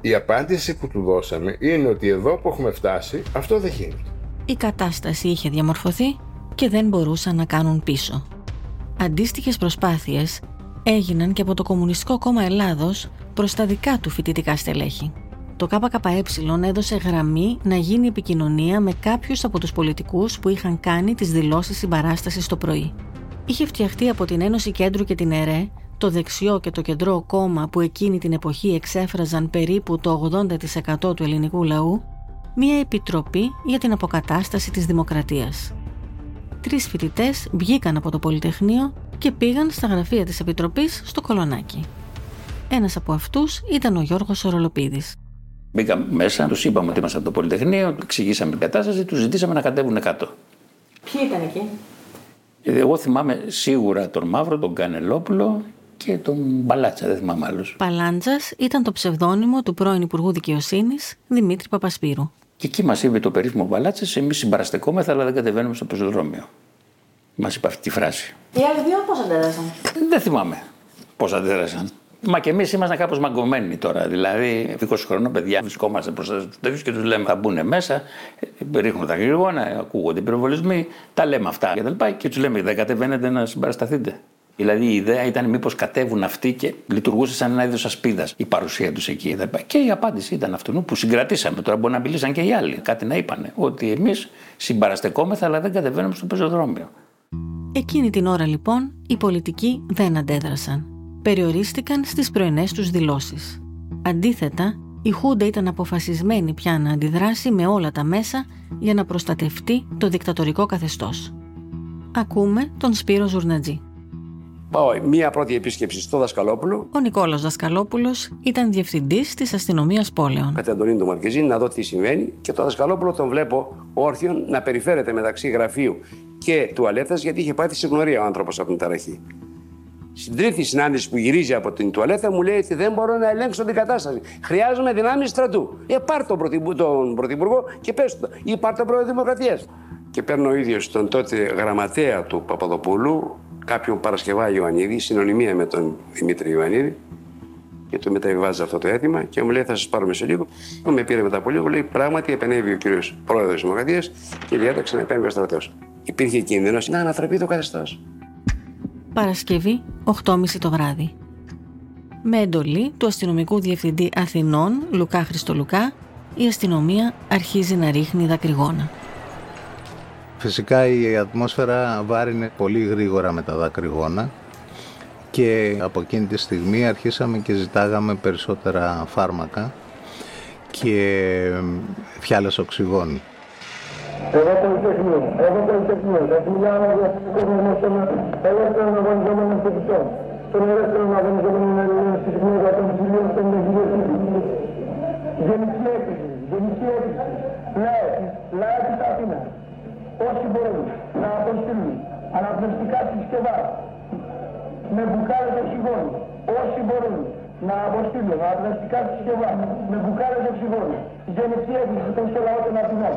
S1: Η απάντηση που του δώσαμε είναι ότι εδώ που έχουμε φτάσει αυτό δεν γίνεται.
S2: Η κατάσταση είχε διαμορφωθεί και δεν μπορούσαν να κάνουν πίσω. Αντίστοιχες προσπάθειες έγιναν και από το Κομμουνιστικό Κόμμα Ελλάδος προς τα δικά του φοιτητικά στελέχη. Το ΚΚΕ έδωσε γραμμή να γίνει επικοινωνία με κάποιους από τους πολιτικούς που είχαν κάνει τις δηλώσεις συμπαράστασης το πρωί. Είχε φτιαχτεί από την Ένωση Κέντρου και την ΕΡΕ, το δεξιό και το κεντρό κόμμα που εκείνη την εποχή εξέφραζαν περίπου το 80% του ελληνικού λαού, μία επιτροπή για την αποκατάσταση της δημοκρατίας. Τρεις φοιτητές βγήκαν από το Πολυτεχνείο και πήγαν στα γραφεία της Επιτροπής στο Κολονάκι. Ένας από αυτούς ήταν ο Γιώργος Ορολοπίδης.
S18: Μπήκαμε μέσα, τους είπαμε ότι είμαστε από το Πολυτεχνείο, του εξηγήσαμε την κατάσταση, τους ζητήσαμε να κατέβουν κάτω.
S2: Ποιοι ήταν εκεί,
S18: Ε, Εγώ θυμάμαι σίγουρα τον Μαύρο, τον Κανελόπουλο και τον Μπαλάτσα, δεν θυμάμαι άλλους.
S2: Παλάντζας ήταν το ψευδόνυμο του πρώην Υπουργού Δικαιοσύνης Δημήτρη Παπασπύρου.
S18: Και εκεί μας είπε το περίφημο Μπαλάτσα, εμείς συμπαραστεκόμεθα, αλλά δεν κατεβαίνουμε στο πεζοδρόμιο. Μας είπε αυτή τη φράση.
S2: Οι άλλοι δύο πώς αντέδρασαν;
S18: Δεν θυμάμαι πώς αντέδρασαν. Μα και εμείς ήμασταν κάπως μαγκωμένοι τώρα. Δηλαδή, 20 χρονών παιδιά βρισκόμαστε μπροστά στου τέτοιου και τους λέμε θα μπουν μέσα, ε, ρίχνουν τα γρήγορα, ακούγονται οι πυροβολισμοί, τα λέμε αυτά κτλ. Και, και τους λέμε δεν κατεβαίνετε να συμπαρασταθείτε. Δηλαδή η ιδέα ήταν μήπως κατέβουν αυτοί και λειτουργούσε σαν ένα είδος ασπίδας η παρουσία τους εκεί. Και η απάντηση ήταν αυτού που συγκρατήσαμε. Τώρα μπορεί να μιλήσαν και οι άλλοι. Κάτι να είπανε. Ότι εμείς συμπαραστεκόμεθα αλλά δεν κατεβαίνουμε στο πεζοδρόμιο.
S2: Εκείνη την ώρα λοιπόν οι πολιτικοί δεν αντέδρασαν. Περιορίστηκαν στις πρωινές τους δηλώσεις. Αντίθετα, η Χούντα ήταν αποφασισμένη πια να αντιδράσει με όλα τα μέσα για να προστατευτεί το δικτατορικό καθεστώς. Ακούμε τον Σπύρο Ζουρνατζή.
S5: Πάω μία πρώτη επίσκεψη στο Δασκαλόπουλο.
S2: Ο Νικόλας Δασκαλόπουλος ήταν διευθυντής της αστυνομίας πόλεων.
S5: Κατά Αντωνίνου του Μαρκεζίνη να δω τι συμβαίνει και το Δασκαλόπουλο τον βλέπω όρθιον να περιφέρεται μεταξύ γραφείου και τουαλέτας γιατί είχε πάθει συγνωρία ο άνθρωπος από την ταραχή. Στην τρίτη συνάντηση που γυρίζει από την τουαλέτα μου λέει ότι δεν μπορώ να ελέγξω την κατάσταση. Χρειάζομαι δυνάμεις στρατού. Ε, πάρ τον, πρωθυπου... τον πρωθυπουργό και πες του. Ή πάρ τον πρόεδρο Δημοκρατίας. Και παίρνω ο ίδιος τον τότε γραμματέα του Παπαδοπούλου, κάποιον Παρασκευά Ιωαννίδη, συνωνυμία με τον Δημήτρη Ιωαννίδη, και του μεταβιβάζει αυτό το αίτημα και μου λέει: Θα σας πάρουμε σε λίγο. Με πήρε μετά από λίγο, λέει: Πράγματι, επενέβη ο κύριος πρόεδρος της Δημοκρατίας και διέταξε να επέμβει ο στρατός. Υπήρχε κίνδυνος να ανατραπεί το καθεστώς.
S2: Παρασκευή, 8.30 το βράδυ. Με εντολή του αστυνομικού διευθυντή Αθηνών, Λουκά Χριστολουκά, η αστυνομία αρχίζει να ρίχνει δακρυγόνα.
S17: Φυσικά η ατμόσφαιρα βάρινε πολύ γρήγορα με τα δακρυγόνα και από εκείνη τη στιγμή αρχίσαμε και ζητάγαμε περισσότερα φάρμακα και φιάλες οξυγόνου.
S16: Εγώ Πολυτεχνείο, εγώ Πολυτεχνείο, θα σου μιλάω για τον ελεύθερων αγωνιζόμενων φοιτητών, των ελεύθερων αγωνιζόμενων Ελλήνων στη συχνότητα των ψηλίων των μεγαλύτερων Γενική έκρηξη, γενική έκρηξη. Λέω, λέω της Αθήνας, όσοι μπορούν να αποστείλουν αναπνευστικά συσκευά με μπουκάλες οξυγόνου, όσοι μπορούν να αποστείλουν αναπνευστικά συσκευά με μπουκάλες οξυγόνου, γενική έκρηξη των στο λαό των Αθηνών.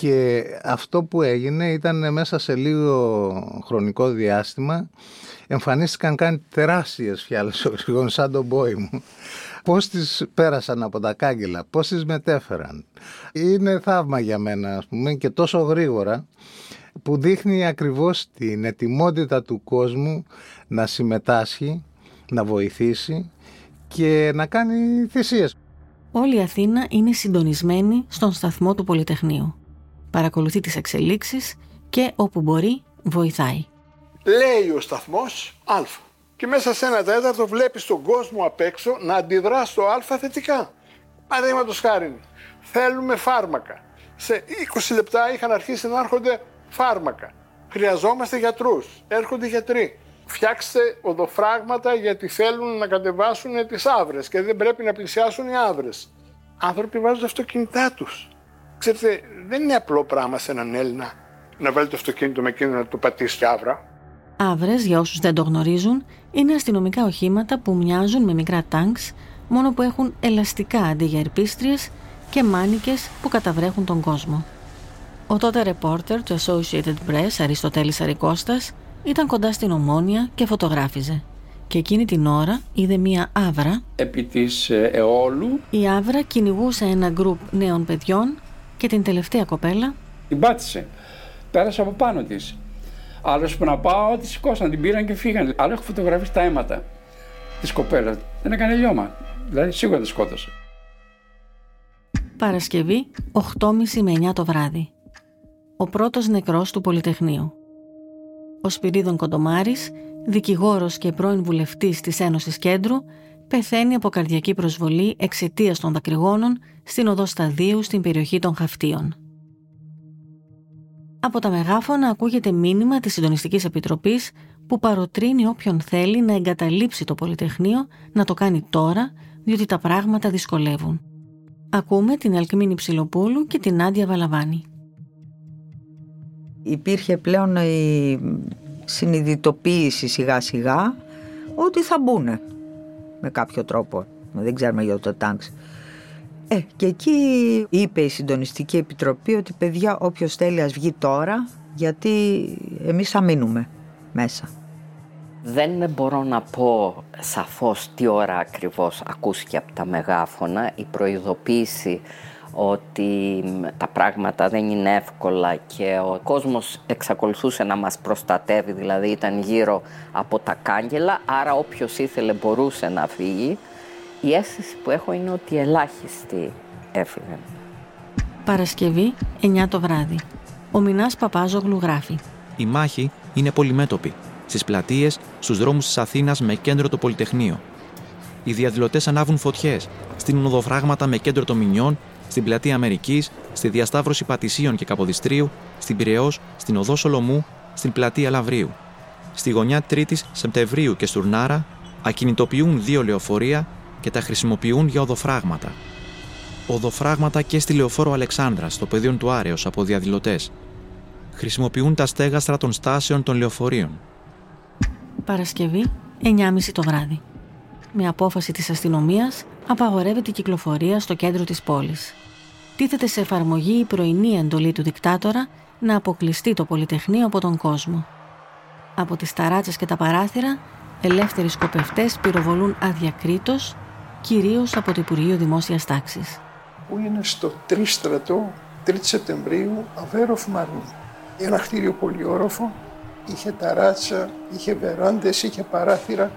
S17: Και αυτό που έγινε ήταν μέσα σε λίγο χρονικό διάστημα εμφανίστηκαν κάνει τεράστιες φιάλες οξυγόνου σαν τον πόη μου. Πώς τις πέρασαν από τα κάγκελα, πώς τις μετέφεραν. Είναι θαύμα για μένα ας πούμε και τόσο γρήγορα που δείχνει ακριβώς την ετοιμότητα του κόσμου να συμμετάσχει, να βοηθήσει και να κάνει θυσίες.
S2: Όλη η Αθήνα είναι συντονισμένη στον σταθμό του Πολυτεχνείου παρακολουθεί τις εξελίξεις και όπου μπορεί βοηθάει.
S1: Λέει ο σταθμός Α. και μέσα σε ένα τέταρτο βλέπεις τον κόσμο απ' έξω να αντιδρά στο α θετικά. Παραδείγματος χάρη, θέλουμε φάρμακα. Σε 20 λεπτά είχαν αρχίσει να έρχονται φάρμακα. Χρειαζόμαστε γιατρούς. Έρχονται γιατροί. Φτιάξτε οδοφράγματα γιατί θέλουν να κατεβάσουν τις άβρες και δεν πρέπει να πλησιάσουν οι άβρες. Άνθρωποι βάζουν τα αυτοκίνητά τους. Ξέρετε, δεν είναι απλό πράγμα σε έναν Έλληνα να βάλει το αυτοκίνητο με εκείνο να του πατήσει άβρα.
S2: Άβρες, για όσους δεν το γνωρίζουν, είναι αστυνομικά οχήματα που μοιάζουν με μικρά τάγκς, μόνο που έχουν ελαστικά αντί για ερπίστριε και μάνικες που καταβρέχουν τον κόσμο. Ο τότε ρεπόρτερ του Associated Press, Αριστοτέλης Αρικώστας, ήταν κοντά στην Ομόνια και φωτογράφιζε. Και εκείνη την ώρα είδε μία άβρα.
S19: Επί της ε, αιώλου.
S2: Η άβρα κυνηγούσε ένα γκρουπ νέων παιδιών και την τελευταία κοπέλα.
S19: Την πάτησε. Πέρασε από πάνω της. Άλλος που να πάω, τη σηκώσαν, την πήραν και φύγαν. Άλλο έχω φωτογραφίσει τα αίματα της κοπέλας. Δεν έκανε λιώμα. Δηλαδή σίγουρα τη σκότωσε.
S2: Παρασκευή, 8.30 με 9 το βράδυ. Ο πρώτος νεκρός του Πολυτεχνείου. Ο Σπυρίδων Κοντομάρης, δικηγόρος και πρώην βουλευτής της Ένωσης Κέντρου, πεθαίνει από καρδιακή προσβολή εξαιτίας των δακρυγόνων στην οδό Σταδίου στην περιοχή των Χαυτίων. Από τα μεγάφωνα ακούγεται μήνυμα της Συντονιστικής Επιτροπής που παροτρύνει όποιον θέλει να εγκαταλείψει το Πολυτεχνείο να το κάνει τώρα, διότι τα πράγματα δυσκολεύουν. Ακούμε την Αλκμίνη Ψιλοπούλου και την Άντια Βαλαβάνη.
S20: Υπήρχε πλέον η συνειδητοποίηση σιγά σιγά ότι θα μπουν με κάποιο τρόπο. Δεν ξέρουμε για το τάγκς. Ε, και εκεί είπε η Συντονιστική Επιτροπή ότι παιδιά όποιος θέλει ας βγει τώρα γιατί εμείς θα μείνουμε μέσα.
S21: Δεν μπορώ να πω σαφώς τι ώρα ακριβώς ακούστηκε από τα μεγάφωνα. Η προειδοποίηση ότι τα πράγματα δεν είναι εύκολα και ο κόσμος εξακολουθούσε να μας προστατεύει, δηλαδή ήταν γύρω από τα κάγκελα, άρα όποιος ήθελε μπορούσε να φύγει. Η αίσθηση που έχω είναι ότι ελάχιστοι έφυγαν.
S2: Παρασκευή, 9 το βράδυ. Ο Μινάς Παπάζογλου γράφει.
S4: Η μάχη είναι πολυμέτωπη. Στις πλατείες, στους δρόμους της Αθήνας με κέντρο το Πολυτεχνείο. Οι διαδηλωτές ανάβουν φωτιές, στείλουν οδοφράγματα με κέντρο το Μινιών, στην πλατεία Αμερικής, στη διασταύρωση Πατησίων και Καποδιστρίου, στην Πυραιός, στην οδό Σολομού, στην πλατεία Λαβρίου. Στη γωνιά 3η Σεπτεμβρίου και Στουρνάρα ακινητοποιούν δύο λεωφορεία και τα χρησιμοποιούν για οδοφράγματα. Οδοφράγματα και στη λεωφόρο Αλεξάνδρα, στο πεδίο του Άρεος από διαδηλωτές. Χρησιμοποιούν τα στέγαστρα των στάσεων των λεωφορείων.
S2: Παρασκευή, 9.30 το βράδυ. Με απόφαση της αστυνομίας απαγορεύεται η κυκλοφορία στο κέντρο της πόλης. Τίθεται σε εφαρμογή η πρωινή εντολή του δικτάτορα να αποκλειστεί το Πολυτεχνείο από τον κόσμο. Από τις ταράτσες και τα παράθυρα, ελεύθεροι σκοπευτές πυροβολούν αδιακρίτως, κυρίως από το Υπουργείο Δημόσιας Τάξης.
S22: Που είναι στο τρίστρατο 3 Σεπτεμβρίου, Αβέροφ Μαρνή. Ένα κτίριο πολυόροφο, είχε ταράτσα, είχε βεράντες, είχε παράθυρα.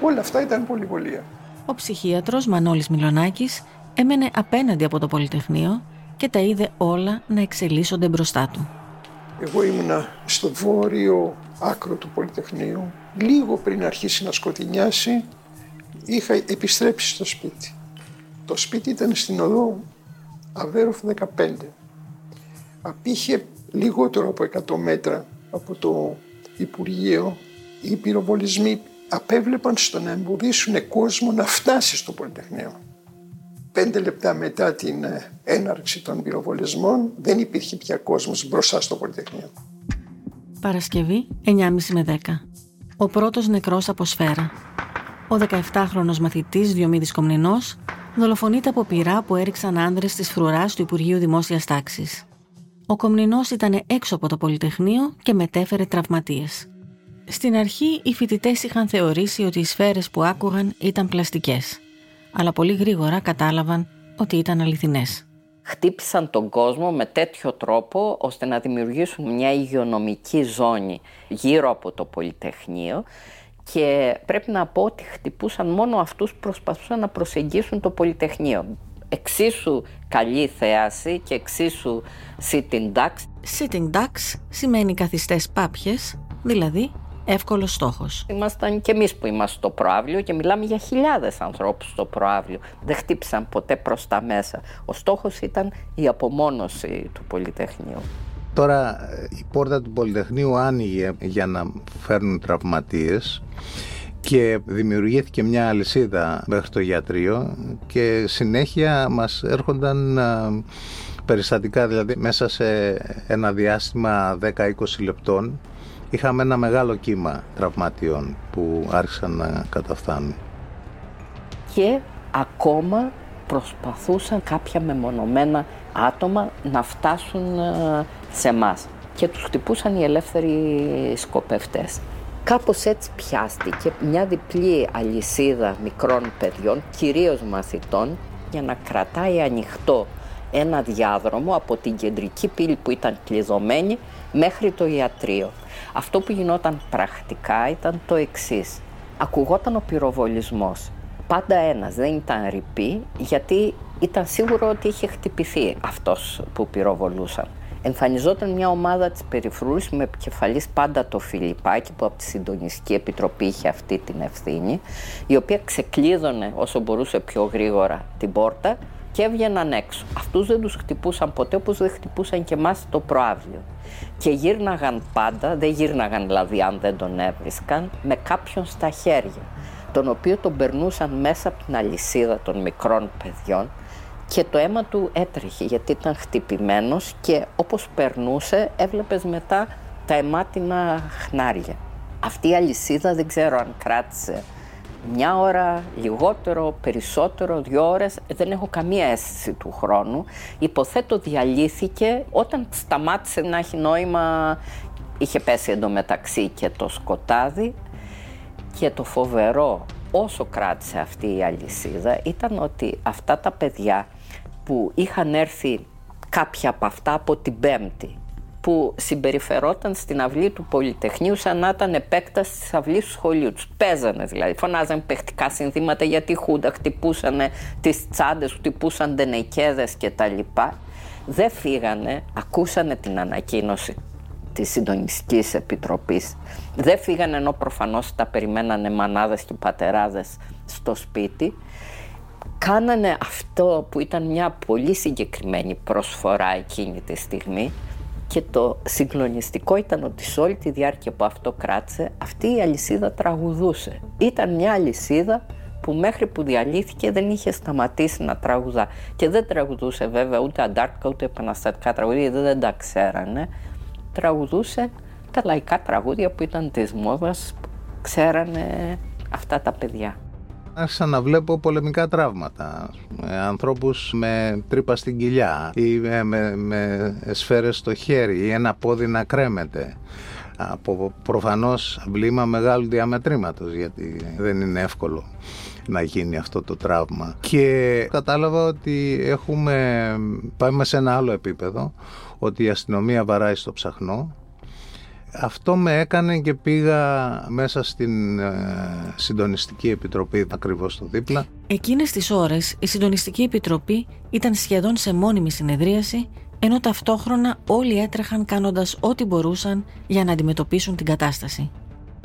S22: Όλα αυτά ήταν πολυβολία.
S2: Ο ψυχίατρος Μανώλης Μιλονάκης έμενε απέναντι από το Πολυτεχνείο και τα είδε όλα να εξελίσσονται μπροστά του.
S22: Εγώ ήμουνα στο βόρειο άκρο του Πολυτεχνείου. Λίγο πριν αρχίσει να σκοτεινιάσει, είχα επιστρέψει στο σπίτι. Το σπίτι ήταν στην οδό Αβέροφ 15. Απήχε λιγότερο από 100 μέτρα από το Υπουργείο. Οι πυροβολισμοί απέβλεπαν στο να εμποδίσουν κόσμο να φτάσει στο Πολυτεχνείο. Πέντε λεπτά μετά την ε, έναρξη των πυροβολισμών δεν υπήρχε πια κόσμος μπροστά στο Πολυτεχνείο.
S2: Παρασκευή 9.30 με 10. Ο πρώτος νεκρός από σφαίρα. Ο 17χρονος μαθητής Διομήδης Κομνηνός δολοφονείται από πυρά που έριξαν άνδρες της φρουράς του Υπουργείου Δημόσιας Τάξης. Ο Κομνηνός ήταν έξω από το Πολυτεχνείο και μετέφερε τραυματίες. Στην αρχή οι φοιτητές είχαν θεωρήσει ότι οι σφαίρες που άκουγαν ήταν πλαστικές, αλλά πολύ γρήγορα κατάλαβαν ότι ήταν αληθινές.
S21: Χτύπησαν τον κόσμο με τέτοιο τρόπο ώστε να δημιουργήσουν μια υγειονομική ζώνη γύρω από το Πολυτεχνείο και πρέπει να πω ότι χτυπούσαν μόνο αυτούς που προσπαθούσαν να προσεγγίσουν το Πολυτεχνείο. Εξίσου καλή θέαση και εξίσου sitting ducks.
S2: Sitting ducks σημαίνει καθιστές πάπιες, δηλαδή εύκολος στόχος.
S21: Ήμασταν και εμείς που είμαστε στο προάβλιο και μιλάμε για χιλιάδες ανθρώπους στο προάβλιο. Δεν χτύπησαν ποτέ προς τα μέσα. Ο στόχος ήταν η απομόνωση του Πολυτεχνείου.
S17: Τώρα η πόρτα του Πολυτεχνείου άνοιγε για να φέρνουν τραυματίες και δημιουργήθηκε μια αλυσίδα μέχρι το γιατρείο και συνέχεια μας έρχονταν περιστατικά, δηλαδή μέσα σε ένα διάστημα 10-20 λεπτών είχαμε ένα μεγάλο κύμα τραυματιών που άρχισαν να καταφθάνουν.
S21: Και ακόμα προσπαθούσαν κάποια μεμονωμένα άτομα να φτάσουν σε μας και τους χτυπούσαν οι ελεύθεροι σκοπευτές. Κάπως έτσι πιάστηκε μια διπλή αλυσίδα μικρών παιδιών, κυρίως μαθητών, για να κρατάει ανοιχτό ένα διάδρομο από την κεντρική πύλη που ήταν κλειδωμένη μέχρι το ιατρείο. Αυτό που γινόταν πρακτικά ήταν το εξής. Ακουγόταν ο πυροβολισμός. Πάντα ένας, δεν ήταν ρηπή, γιατί ήταν σίγουρο ότι είχε χτυπηθεί αυτός που πυροβολούσαν. Εμφανιζόταν μια ομάδα της περιφρούρης με επικεφαλής πάντα το Φιλιππάκι που από τη Συντονιστική Επιτροπή είχε αυτή την ευθύνη η οποία ξεκλείδωνε όσο μπορούσε πιο γρήγορα την πόρτα και έβγαιναν έξω. Αυτούς δεν τους χτυπούσαν ποτέ όπως δεν χτυπούσαν και εμάς το προάβλιο. Και γύρναγαν πάντα, δεν γύρναγαν δηλαδή αν δεν τον έβρισκαν, με κάποιον στα χέρια, τον οποίο τον περνούσαν μέσα από την αλυσίδα των μικρών παιδιών και το αίμα του έτρεχε γιατί ήταν χτυπημένος και όπως περνούσε έβλεπες μετά τα αιμάτινα χνάρια. Αυτή η αλυσίδα δεν ξέρω αν κράτησε μια ώρα, λιγότερο, περισσότερο, δύο ώρες, δεν έχω καμία αίσθηση του χρόνου. Υποθέτω διαλύθηκε όταν σταμάτησε να έχει νόημα, είχε πέσει εντωμεταξύ και το σκοτάδι και το φοβερό όσο κράτησε αυτή η αλυσίδα ήταν ότι αυτά τα παιδιά που είχαν έρθει κάποια από αυτά από την Πέμπτη που συμπεριφερόταν στην αυλή του Πολυτεχνείου σαν να ήταν επέκταση της αυλής του σχολείου τους. Παίζανε δηλαδή, φωνάζαν παιχτικά συνθήματα γιατί χούντα, χτυπούσαν τις τσάντες, χτυπούσαν τενεκέδε κτλ. Δεν φύγανε, ακούσανε την ανακοίνωση της Συντονιστικής Επιτροπής. Δεν φύγανε ενώ προφανώς τα περιμένανε μανάδες και πατεράδες στο σπίτι. Κάνανε αυτό που ήταν μια πολύ συγκεκριμένη προσφορά εκείνη τη στιγμή και το συγκλονιστικό ήταν ότι σε όλη τη διάρκεια που αυτό κράτησε, αυτή η αλυσίδα τραγουδούσε. Ήταν μια αλυσίδα που μέχρι που διαλύθηκε δεν είχε σταματήσει να τραγουδά. Και δεν τραγουδούσε βέβαια ούτε αντάρτικα ούτε επαναστατικά τραγούδια, δεν τα ξέρανε. Τραγουδούσε τα λαϊκά τραγούδια που ήταν της μόδας, ξέρανε αυτά τα παιδιά.
S17: Άρχισα να βλέπω πολεμικά τραύματα, ανθρώπους με τρύπα στην κοιλιά ή με, με σφαίρες στο χέρι ή ένα πόδι να κρέμεται. Από προφανώς βλήμα μεγάλου διαμετρήματος γιατί δεν είναι εύκολο να γίνει αυτό το τραύμα. Και κατάλαβα ότι έχουμε πάμε σε ένα άλλο επίπεδο ότι η αστυνομία βαράει στο ψαχνό αυτό με έκανε και πήγα μέσα στην ε, Συντονιστική Επιτροπή ακριβώς το δίπλα.
S2: Εκείνες τις ώρες η Συντονιστική Επιτροπή ήταν σχεδόν σε μόνιμη συνεδρίαση ενώ ταυτόχρονα όλοι έτρεχαν κάνοντας ό,τι μπορούσαν για να αντιμετωπίσουν την κατάσταση.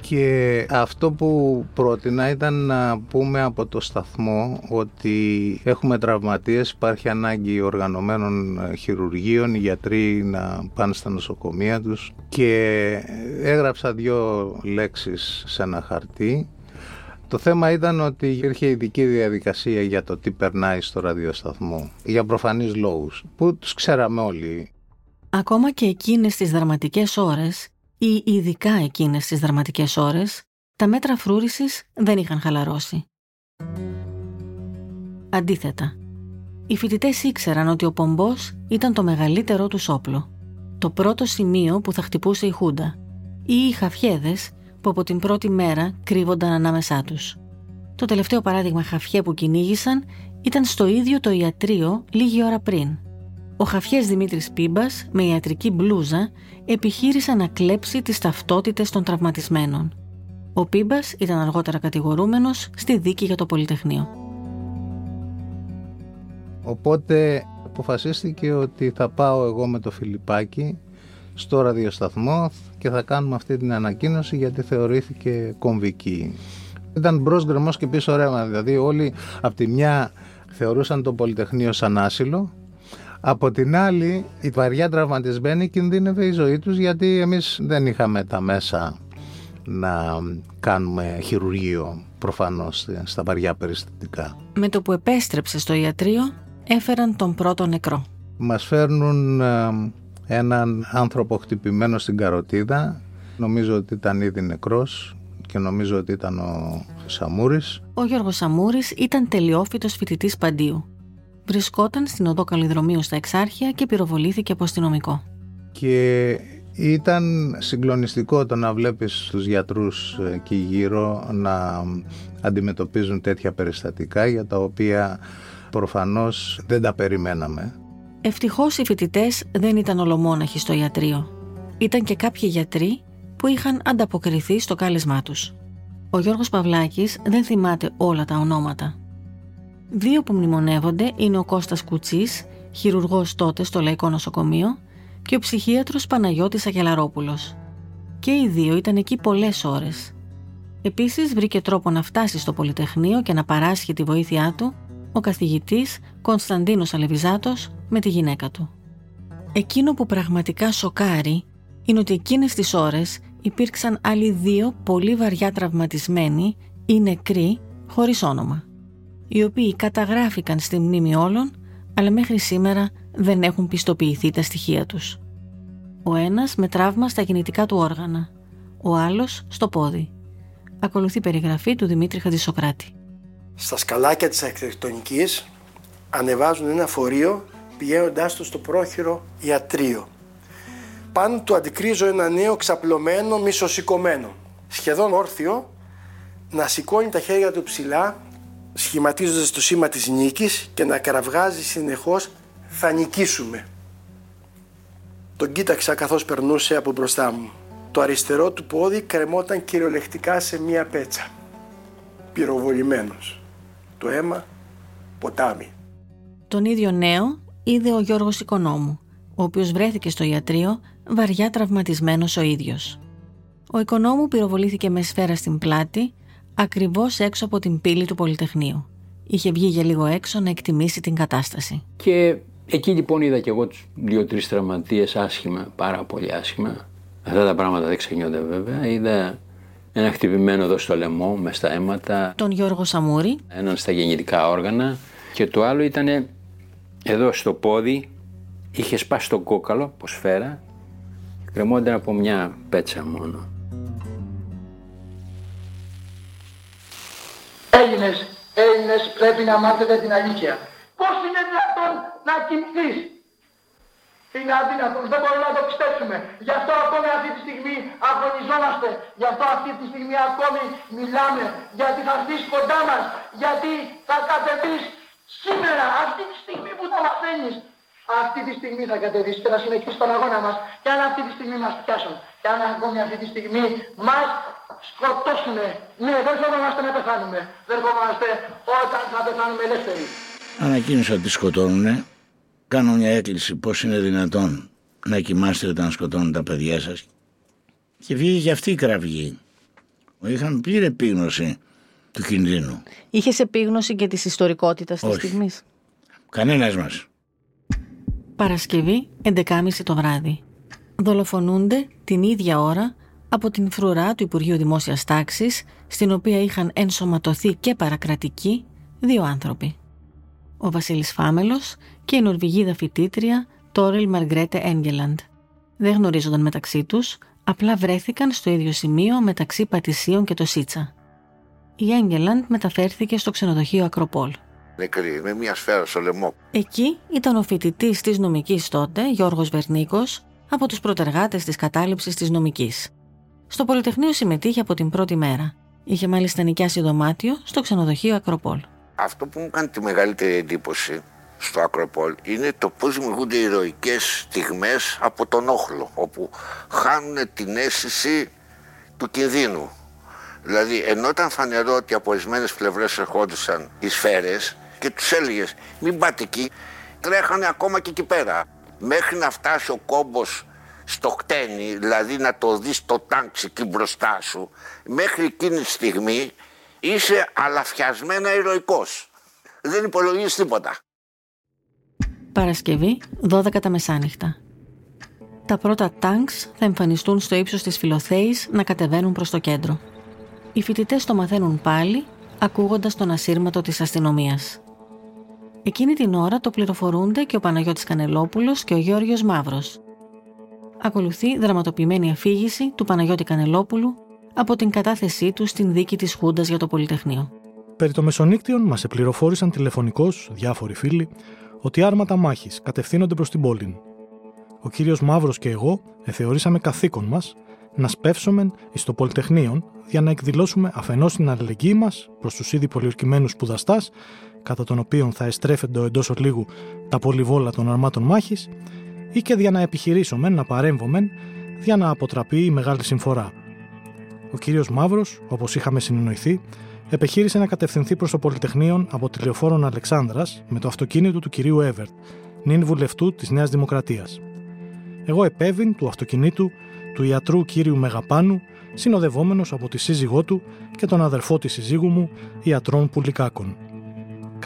S17: Και αυτό που πρότεινα ήταν να πούμε από το σταθμό ότι έχουμε τραυματίες, υπάρχει ανάγκη οργανωμένων χειρουργείων, οι γιατροί να πάνε στα νοσοκομεία τους και έγραψα δύο λέξεις σε ένα χαρτί. Το θέμα ήταν ότι υπήρχε ειδική διαδικασία για το τι περνάει στο ραδιοσταθμό, για προφανείς λόγους, που τους ξέραμε όλοι.
S2: Ακόμα και εκείνες τις δραματικές ώρες ή ειδικά εκείνες τις δραματικές ώρες, τα μέτρα φρούρησης δεν είχαν χαλαρώσει. Αντίθετα, οι φοιτητές ήξεραν ότι ο πομπός ήταν το μεγαλύτερό τους όπλο, το πρώτο σημείο που θα χτυπούσε η Χούντα, ή οι χαφιέδες που από την πρώτη μέρα κρύβονταν ανάμεσά τους. Το τελευταίο παράδειγμα χαφιέ που κυνήγησαν ήταν στο ίδιο το ιατρείο λίγη ώρα πριν, ο χαφιές Δημήτρης Πίμπας με ιατρική μπλούζα επιχείρησε να κλέψει τις ταυτότητες των τραυματισμένων. Ο Πίμπας ήταν αργότερα κατηγορούμενος στη δίκη για το Πολυτεχνείο.
S17: Οπότε αποφασίστηκε ότι θα πάω εγώ με το Φιλιππάκι στο ραδιοσταθμό και θα κάνουμε αυτή την ανακοίνωση γιατί θεωρήθηκε κομβική. Ήταν μπρος γκρεμός και πίσω ρέμα, δηλαδή όλοι από τη μια θεωρούσαν το Πολυτεχνείο σαν άσυλο από την άλλη, οι βαριά τραυματισμένοι κινδύνευε η ζωή τους γιατί εμείς δεν είχαμε τα μέσα να κάνουμε χειρουργείο προφανώς στα βαριά περιστατικά.
S2: Με το που επέστρεψε στο ιατρείο, έφεραν τον πρώτο νεκρό.
S17: Μας φέρνουν ε, έναν άνθρωπο χτυπημένο στην καροτίδα. Νομίζω ότι ήταν ήδη νεκρός και νομίζω ότι ήταν ο Σαμούρης.
S2: Ο Γιώργος Σαμούρης ήταν τελειόφυτος φοιτητής Παντίου. Βρισκόταν στην οδό Καλλιδρομίου στα Εξάρχεια και πυροβολήθηκε από αστυνομικό.
S17: Και ήταν συγκλονιστικό το να βλέπεις τους γιατρούς εκεί γύρω να αντιμετωπίζουν τέτοια περιστατικά για τα οποία προφανώς δεν τα περιμέναμε.
S2: Ευτυχώς οι φοιτητές δεν ήταν ολομόναχοι στο ιατρείο. Ήταν και κάποιοι γιατροί που είχαν ανταποκριθεί στο κάλεσμά τους. Ο Γιώργος Παυλάκης δεν θυμάται όλα τα ονόματα. Δύο που μνημονεύονται είναι ο Κώστας Κουτσής, χειρουργός τότε στο Λαϊκό Νοσοκομείο, και ο ψυχίατρος Παναγιώτης Αγελαρόπουλος. Και οι δύο ήταν εκεί πολλές ώρες. Επίσης βρήκε τρόπο να φτάσει στο Πολυτεχνείο και να παράσχει τη βοήθειά του ο καθηγητής Κωνσταντίνος Αλεβιζάτος με τη γυναίκα του. Εκείνο που πραγματικά σοκάρει είναι ότι εκείνες τις ώρες υπήρξαν άλλοι δύο πολύ βαριά τραυματισμένοι ή νεκροί χωρίς όνομα οι οποίοι καταγράφηκαν στη μνήμη όλων, αλλά μέχρι σήμερα δεν έχουν πιστοποιηθεί τα στοιχεία τους. Ο ένας με τραύμα στα γεννητικά του όργανα, ο άλλος στο πόδι. Ακολουθεί περιγραφή του Δημήτρη Χατζησοκράτη.
S13: Στα σκαλάκια της αρχιτεκτονικής ανεβάζουν ένα φορείο πηγαίνοντάς το στο πρόχειρο ιατρείο. Πάνω του αντικρίζω ένα νέο ξαπλωμένο μισοσηκωμένο, σχεδόν όρθιο, να σηκώνει τα χέρια του ψηλά σχηματίζοντας το σήμα της νίκης και να κραυγάζει συνεχώς «Θα νικήσουμε». Τον κοίταξα καθώς περνούσε από μπροστά μου. Το αριστερό του πόδι κρεμόταν κυριολεκτικά σε μία πέτσα. Πυροβολημένος. Το αίμα ποτάμι.
S2: Τον ίδιο νέο είδε ο Γιώργος Οικονόμου, ο οποίος βρέθηκε στο ιατρείο βαριά τραυματισμένος ο ίδιος. Ο Οικονόμου πυροβολήθηκε με σφαίρα στην πλάτη ακριβώς έξω από την πύλη του Πολυτεχνείου. Είχε βγει για λίγο έξω να εκτιμήσει την κατάσταση.
S23: Και εκεί λοιπόν είδα και εγώ τους δύο-τρεις τραυματίες άσχημα, πάρα πολύ άσχημα. Αυτά τα πράγματα δεν ξεχνιόνται βέβαια. Είδα ένα χτυπημένο εδώ στο λαιμό με στα αίματα.
S2: Τον Γιώργο Σαμούρη.
S23: Έναν στα γεννητικά όργανα. Και το άλλο ήταν εδώ στο πόδι. Είχε σπάσει το κόκαλο, από σφαίρα. Κρεμόνταν από μια πέτσα μόνο.
S24: Έλληνες, Έλληνες πρέπει να μάθετε την αλήθεια. Πώς είναι δυνατόν να κοιμηθείς; Είναι αδύνατο, δεν μπορούμε να το πιστέψουμε. Γι' αυτό ακόμη αυτή τη στιγμή αγωνιζόμαστε. Γι' αυτό αυτή τη στιγμή ακόμη μιλάμε. Γιατί θα έρθεις κοντά μας. Γιατί θα κατεβείς σήμερα, αυτή τη στιγμή που το μαθαίνεις. Αυτή τη στιγμή θα κατεβείς και θα συνεχίσεις τον αγώνα μας. Και αν αυτή τη στιγμή μας πιάσουν. Και αν ακόμη αυτή τη στιγμή μας σκοτώσουνε. Ναι, δεν ερχόμαστε να πεθάνουμε. Δεν ερχόμαστε όταν θα πεθάνουμε ελεύθεροι.
S25: Ανακοίνωσα ότι σκοτώνουνε. Κάνω μια έκκληση πώς είναι δυνατόν να κοιμάστε όταν σκοτώνουν τα παιδιά σας. Και βγήκε και αυτή η κραυγή. Είχαν πλήρη επίγνωση του κινδύνου.
S2: Είχες επίγνωση και της ιστορικότητας της στιγμής;
S25: Κανένας μας.
S2: Παρασκευή 11.30 το βράδυ. Δολοφονούνται την ίδια ώρα από την φρουρά του Υπουργείου Δημόσιας Τάξης, στην οποία είχαν ενσωματωθεί και παρακρατικοί δύο άνθρωποι. Ο Βασίλης Φάμελος και η Νορβηγίδα φοιτήτρια Τόρελ Μαργκρέτε Έγγελαντ. Δεν γνωρίζονταν μεταξύ τους, απλά βρέθηκαν στο ίδιο σημείο μεταξύ Πατησίων και το Σίτσα. Η Έγγελαντ μεταφέρθηκε στο ξενοδοχείο Ακροπόλ.
S26: Νεκρή, με μια σφαίρα στο λαιμό.
S2: Εκεί ήταν ο φοιτητής της νομικής τότε, Γιώργος Βερνίκος, από τους προτεργάτε της κατάληψης της νομικής. Στο Πολυτεχνείο συμμετείχε από την πρώτη μέρα. Είχε μάλιστα νοικιάσει δωμάτιο στο ξενοδοχείο Ακροπόλ.
S26: Αυτό που μου κάνει τη μεγαλύτερη εντύπωση στο Ακροπόλ είναι το πώς δημιουργούνται ηρωικές στιγμές από τον όχλο, όπου χάνουν την αίσθηση του κινδύνου. Δηλαδή, ενώ ήταν φανερό ότι από ορισμένες πλευρές ερχόντουσαν οι σφαίρες και τους έλεγες μην πάτε εκεί, τρέχανε ακόμα και εκεί πέρα. Μέχρι να φτάσει ο κόμπος στο χτένι, δηλαδή να το δεις το τάγκ εκεί μπροστά σου, μέχρι εκείνη τη στιγμή είσαι αλαφιασμένα ηρωικός. Δεν υπολογίζεις τίποτα.
S2: Παρασκευή, 12 τα μεσάνυχτα. Τα πρώτα τάγκς θα εμφανιστούν στο ύψος της Φιλοθέης να κατεβαίνουν προς το κέντρο. Οι φοιτητές το μαθαίνουν πάλι, ακούγοντας τον ασύρματο της αστυνομίας. Εκείνη την ώρα το πληροφορούνται και ο Παναγιώτης Κανελόπουλος και ο Γιώργος Μαύρος. Ακολουθεί δραματοποιημένη αφήγηση του Παναγιώτη Κανελόπουλου από την κατάθεσή του στην δίκη της Χούντας για το Πολυτεχνείο.
S27: Περί το μεσονύκτιον μας επληροφόρησαν τηλεφωνικώς διάφοροι φίλοι ότι άρματα μάχης κατευθύνονται προς την πόλη. Ο κύριος Μαύρος και εγώ εθεωρήσαμε καθήκον μας να σπεύσουμε εις το Πολυτεχνείο για να εκδηλώσουμε αφενός την αλληλεγγύη μας προς τους ήδη πολιορκημένους σπουδαστάς, κατά τον οποίο θα εστρέφεται εντός ολίγου τα πολυβόλα των αρμάτων μάχης, ή και για να επιχειρήσουμε να παρέμβουμε για να αποτραπεί η μεγάλη συμφορά. Ο κύριος Μαύρος, όπως είχαμε συνεννοηθεί, επιχείρησε να κατευθυνθεί προς το Πολυτεχνείο από τη λεωφόρον Αλεξάνδρας με το αυτοκίνητο του κυρίου Εύερτ, νυν βουλευτού της Νέας Δημοκρατίας. Εγώ επέβην του αυτοκινήτου του ιατρού κύριου Μεγαπάνου, συνοδευόμενος από τη σύζυγό του και τον αδερφό της σύζυγου μου, ιατρών Πουλικάκων.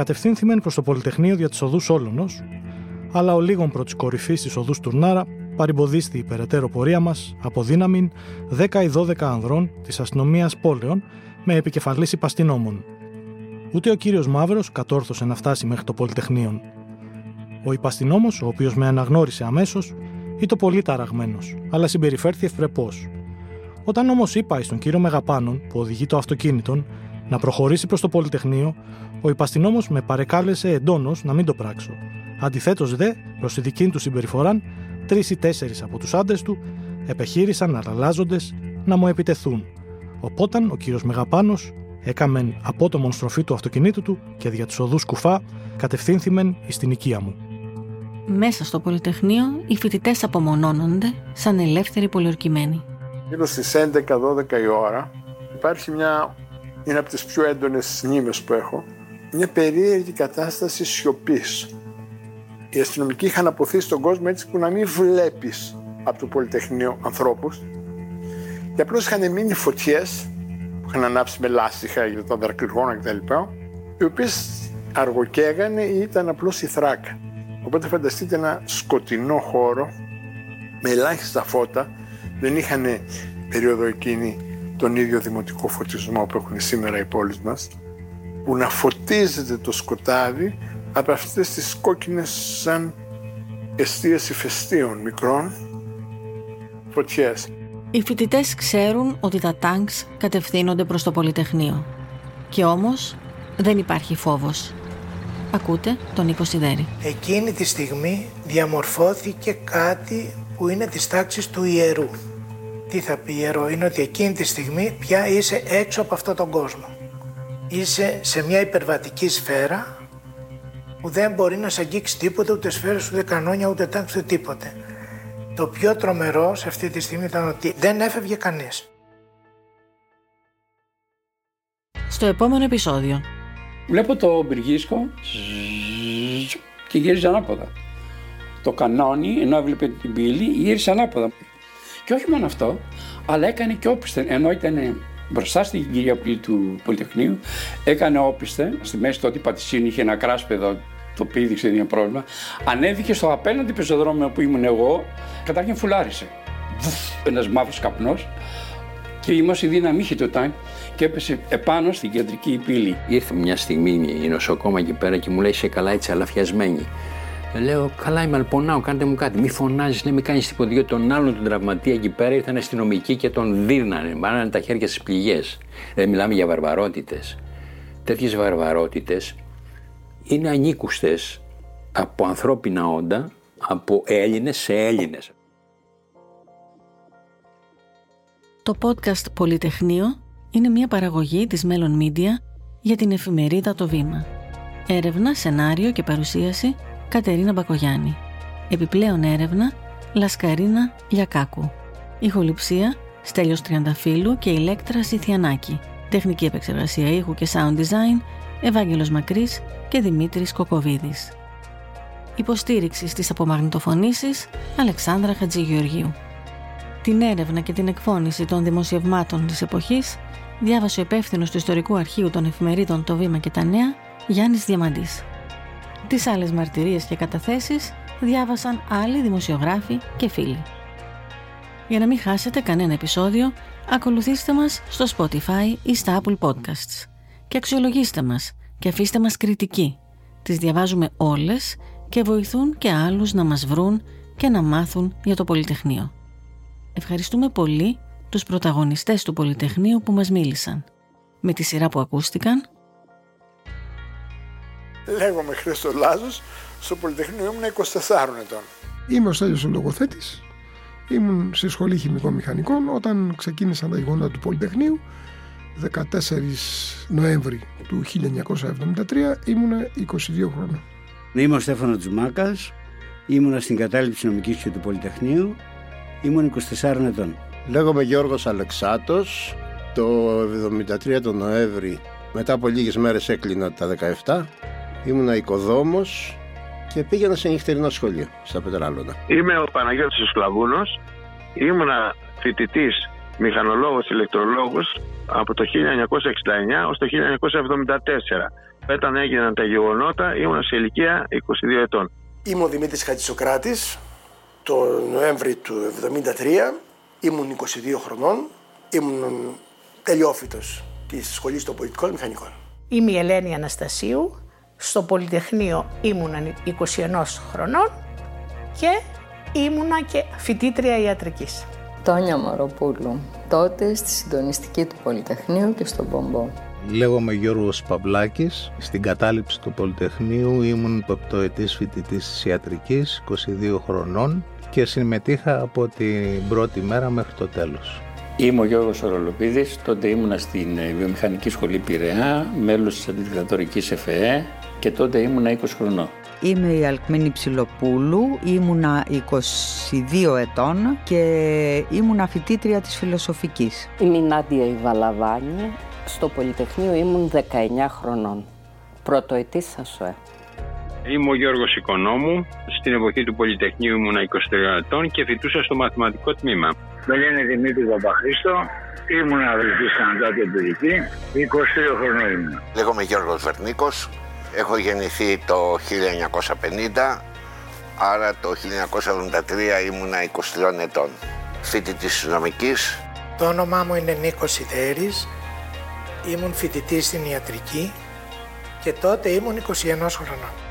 S27: Κατευθύνθημεν προς το Πολυτεχνείο δια της οδούς Όλωνος, αλλά ο λίγων προ της κορυφή τη οδούς Τουρνάρα παρεμποδίστη η περαιτέρω πορεία μας από δύναμη 10 ή 12 ανδρών της αστυνομίας πόλεων με επικεφαλής υπαστηνόμων. Ούτε ο κύριος Μαύρος κατόρθωσε να φτάσει μέχρι το Πολυτεχνείο. Ο υπαστηνόμος, ο οποίος με αναγνώρισε αμέσως, ήταν πολύ ταραγμένος, αλλά συμπεριφέρθη ευπρεπώς. Όταν όμως είπα στον κύριο Μεγαπάνων, που οδηγεί το αυτοκίνητο, να προχωρήσει προς το Πολυτεχνείο, ο υπαστηνόμος με παρεκάλεσε εντόνως να μην το πράξω. Αντιθέτως, δε, προς τη δική του συμπεριφορά, τρεις ή τέσσερις από τους άντρες του επεχείρησαν αλλάζοντες να μου επιτεθούν. Οπότε ο κύριος Μεγαπάνος έκαμεν απότομον στροφή του αυτοκινήτου του και δια τους οδούς κουφά κατευθύνθημεν εις την οικία μου.
S2: Μέσα στο Πολυτεχνείο οι φοιτητές απομονώνονται σαν ελεύθεροι πολιορκημένοι.
S1: Γύρω στις 11-12 η ώρα υπάρχει μια, είναι από τις πιο έντονες νήμες που έχω, μια περίεργη κατάσταση σιωπής. Οι αστυνομικοί είχαν αποθήσει τον κόσμο έτσι που να μην βλέπεις από το Πολυτεχνείο ανθρώπους. και απλώς είχαν μείνει φωτιές που είχαν ανάψει με λάστιχα για τα δρακρυγόνα κτλ. οι οποίες αργοκαίγανε ή ήταν απλώς η θράκα. Οπότε φανταστείτε ένα σκοτεινό χώρο με ελάχιστα φώτα. Δεν είχαν περίοδο εκείνη τον ίδιο δημοτικό φωτισμό που έχουν σήμερα οι πόλεις μας που να φωτίζεται το σκοτάδι από αυτές τις κόκκινες σαν εστίες ηφαιστείων μικρών φωτιές.
S2: Οι φοιτητές ξέρουν ότι τα τάγκς κατευθύνονται προς το Πολυτεχνείο. Και όμως δεν υπάρχει φόβος. Ακούτε τον Νίκο Σιδέρη.
S24: Εκείνη τη στιγμή διαμορφώθηκε κάτι που είναι της τάξης του ιερού. Τι θα πει ιερό, είναι ότι εκείνη τη στιγμή πια είσαι έξω από αυτόν τον κόσμο. Είσαι σε μια υπερβατική σφαίρα που δεν μπορεί να σε αγγίξει τίποτα, ούτε σφαίρες, ούτε κανόνια, ούτε τάξη, ούτε τίποτε. Το πιο τρομερό σε αυτή τη στιγμή ήταν ότι δεν έφευγε κανείς.
S2: Στο επόμενο επεισόδιο
S19: Βλέπω το μπυργίσκο και γύριζε ανάποδα. Το κανόνι, ενώ έβλεπε την πύλη, γύρισε ανάποδα. Και όχι μόνο αυτό, αλλά έκανε και όπισθεν, ενώ ήταν μπροστά στην κυρία πύλη του Πολυτεχνείου, έκανε όπισθεν, στη μέση τότε η Πατησίνη είχε ένα κράσπεδο το πήδηξε, δεν είχε πρόβλημα. Ανέβηκε στο απέναντι πεζοδρόμιο που ήμουν εγώ, καταρχήν φουλάρισε. Ένας μαύρος καπνός και η μόση δύναμη είχε το τάγκ και έπεσε επάνω στην κεντρική πύλη.
S23: Ήρθε μια στιγμή η νοσοκόμα εκεί πέρα και μου λέει: Είσαι καλά, έτσι αλαφιασμένη. Λέω: Καλά, είμαι αλπονάω, κάντε μου κάτι. Μη φωνάζεις, ναι, μην κάνεις τίποτα. Γιατί τον άλλον τον τραυματία εκεί πέρα ήρθαν αστυνομικοί και τον δίρνανε. Μάνανε τα χέρια στις πληγές. Δεν μιλάμε για βαρβαρότητες. Τέτοιες βαρβαρότητες είναι ανήκουστες από ανθρώπινα όντα, από Έλληνες σε Έλληνες.
S2: Το podcast Πολυτεχνείο είναι μια παραγωγή της Μέλλον Media για την εφημερίδα Το Βήμα. Έρευνα, σενάριο και παρουσίαση Κατερίνα Μπακογιάννη. Επιπλέον έρευνα Λασκαρίνα Λιακάκου. Ηχοληψία Στέλιος Τριανταφύλου και Ηλέκτρα Σιθιανάκη. Τεχνική επεξεργασία ήχου και sound design Ευάγγελος Μακρύς και Δημήτρης Κοκοβίδης. Υποστήριξη στις απομαγνητοφωνήσεις Αλεξάνδρα Χατζηγεωργίου. Την έρευνα και την εκφώνηση των δημοσιευμάτων της εποχής διάβασε ο υπεύθυνος του Ιστορικού Αρχείου των Εφημερίδων Το Βήμα και τα Νέα, Γιάννης Διαμαντής. Τις άλλες μαρτυρίες και καταθέσεις διάβασαν άλλοι δημοσιογράφοι και φίλοι. Για να μην χάσετε κανένα επεισόδιο, ακολουθήστε μας στο Spotify ή στα Apple Podcasts και αξιολογήστε μας και αφήστε μας κριτική. Τις διαβάζουμε όλες και βοηθούν και άλλους να μας βρουν και να μάθουν για το Πολυτεχνείο. Ευχαριστούμε πολύ τους πρωταγωνιστές του Πολυτεχνείου που μας μίλησαν. Με τη σειρά που ακούστηκαν...
S1: Λέγομαι Χρήστος Λάζος, στο Πολυτεχνείο ήμουν 24 ετών.
S3: Είμαι ο Στέλιος ο λογοθέτης. Ήμουν στη σχολή χημικών μηχανικών όταν ξεκίνησαν τα γεγονότα του Πολυτεχνείου 14 Νοέμβρη του 1973 ήμουν 22 χρόνια.
S28: Είμαι ο Στέφανος Τζουμάκας, ήμουνα στην κατάληψη νομικής και του Πολυτεχνείου, ήμουν 24 ετών.
S9: Λέγομαι Γιώργος Αλεξάτος, το 73 τον Νοέμβρη, μετά από λίγες μέρες έκλεινα τα 17, ήμουνα οικοδόμος και πήγαινα σε νυχτερινό σχολείο στα Πετράλωνα.
S29: Είμαι ο Παναγιώτης Σκλαβούνος, ήμουνα φοιτητής μηχανολόγος ηλεκτρολόγος από το 1969 ως το 1974. Όταν έγιναν τα γεγονότα ήμουν σε ηλικία 22 ετών.
S13: Είμαι ο Δημήτρης Χατζησοκράτης. Το Νοέμβρη του 1973 ήμουν 22 χρονών. Ήμουν τελειόφυτος της Σχολής των Πολιτικών Μηχανικών.
S30: Είμαι η Ελένη Αναστασίου. Στο Πολυτεχνείο ήμουνα 21 χρονών και ήμουνα και φοιτήτρια ιατρικής.
S31: Τόνια Μαροπούλου, τότε στη συντονιστική του Πολυτεχνείου και στον Πομπό.
S17: Λέγομαι Γιώργος Παυλάκης. Στην κατάληψη του Πολυτεχνείου ήμουν πεπτοετής φοιτητής της ιατρικής, 22 χρονών και συμμετείχα από την πρώτη μέρα μέχρι το τέλος.
S18: Είμαι ο Γιώργος Ορολοπίδης, τότε ήμουνα στην Βιομηχανική Σχολή Πειραιά, μέλος της Αντιδικατορικής ΕΦΕΕ και τότε ήμουνα 20 χρονών.
S20: Είμαι η Αλκμένη Ψιλοπούλου, ήμουνα 22 ετών και ήμουνα φοιτήτρια της φιλοσοφικής.
S21: Είμαι η Νάντια Ιβαλαβάνη, στο Πολυτεχνείο ήμουν 19 χρονών. Πρωτοετής ΣΑΣΟΕ.
S32: Είμαι ο Γιώργος Οικονόμου. Στην εποχή του Πολυτεχνείου ήμουν 23 ετών και φοιτούσα στο μαθηματικό τμήμα.
S33: Με λένε Δημήτρη Παπαχρήστο. Ήμουν αδελφής στην Παιδική. 22 χρονών ήμουν.
S26: Λέγομαι Γιώργος Βερνίκος. Έχω γεννηθεί το 1950, άρα το 1973 ήμουνα 23 ετών. Φοιτητής νομικής.
S34: Το όνομά μου είναι Νίκος Σιδέρης. Ήμουν φοιτητής στην ιατρική και τότε ήμουν 21 χρονών.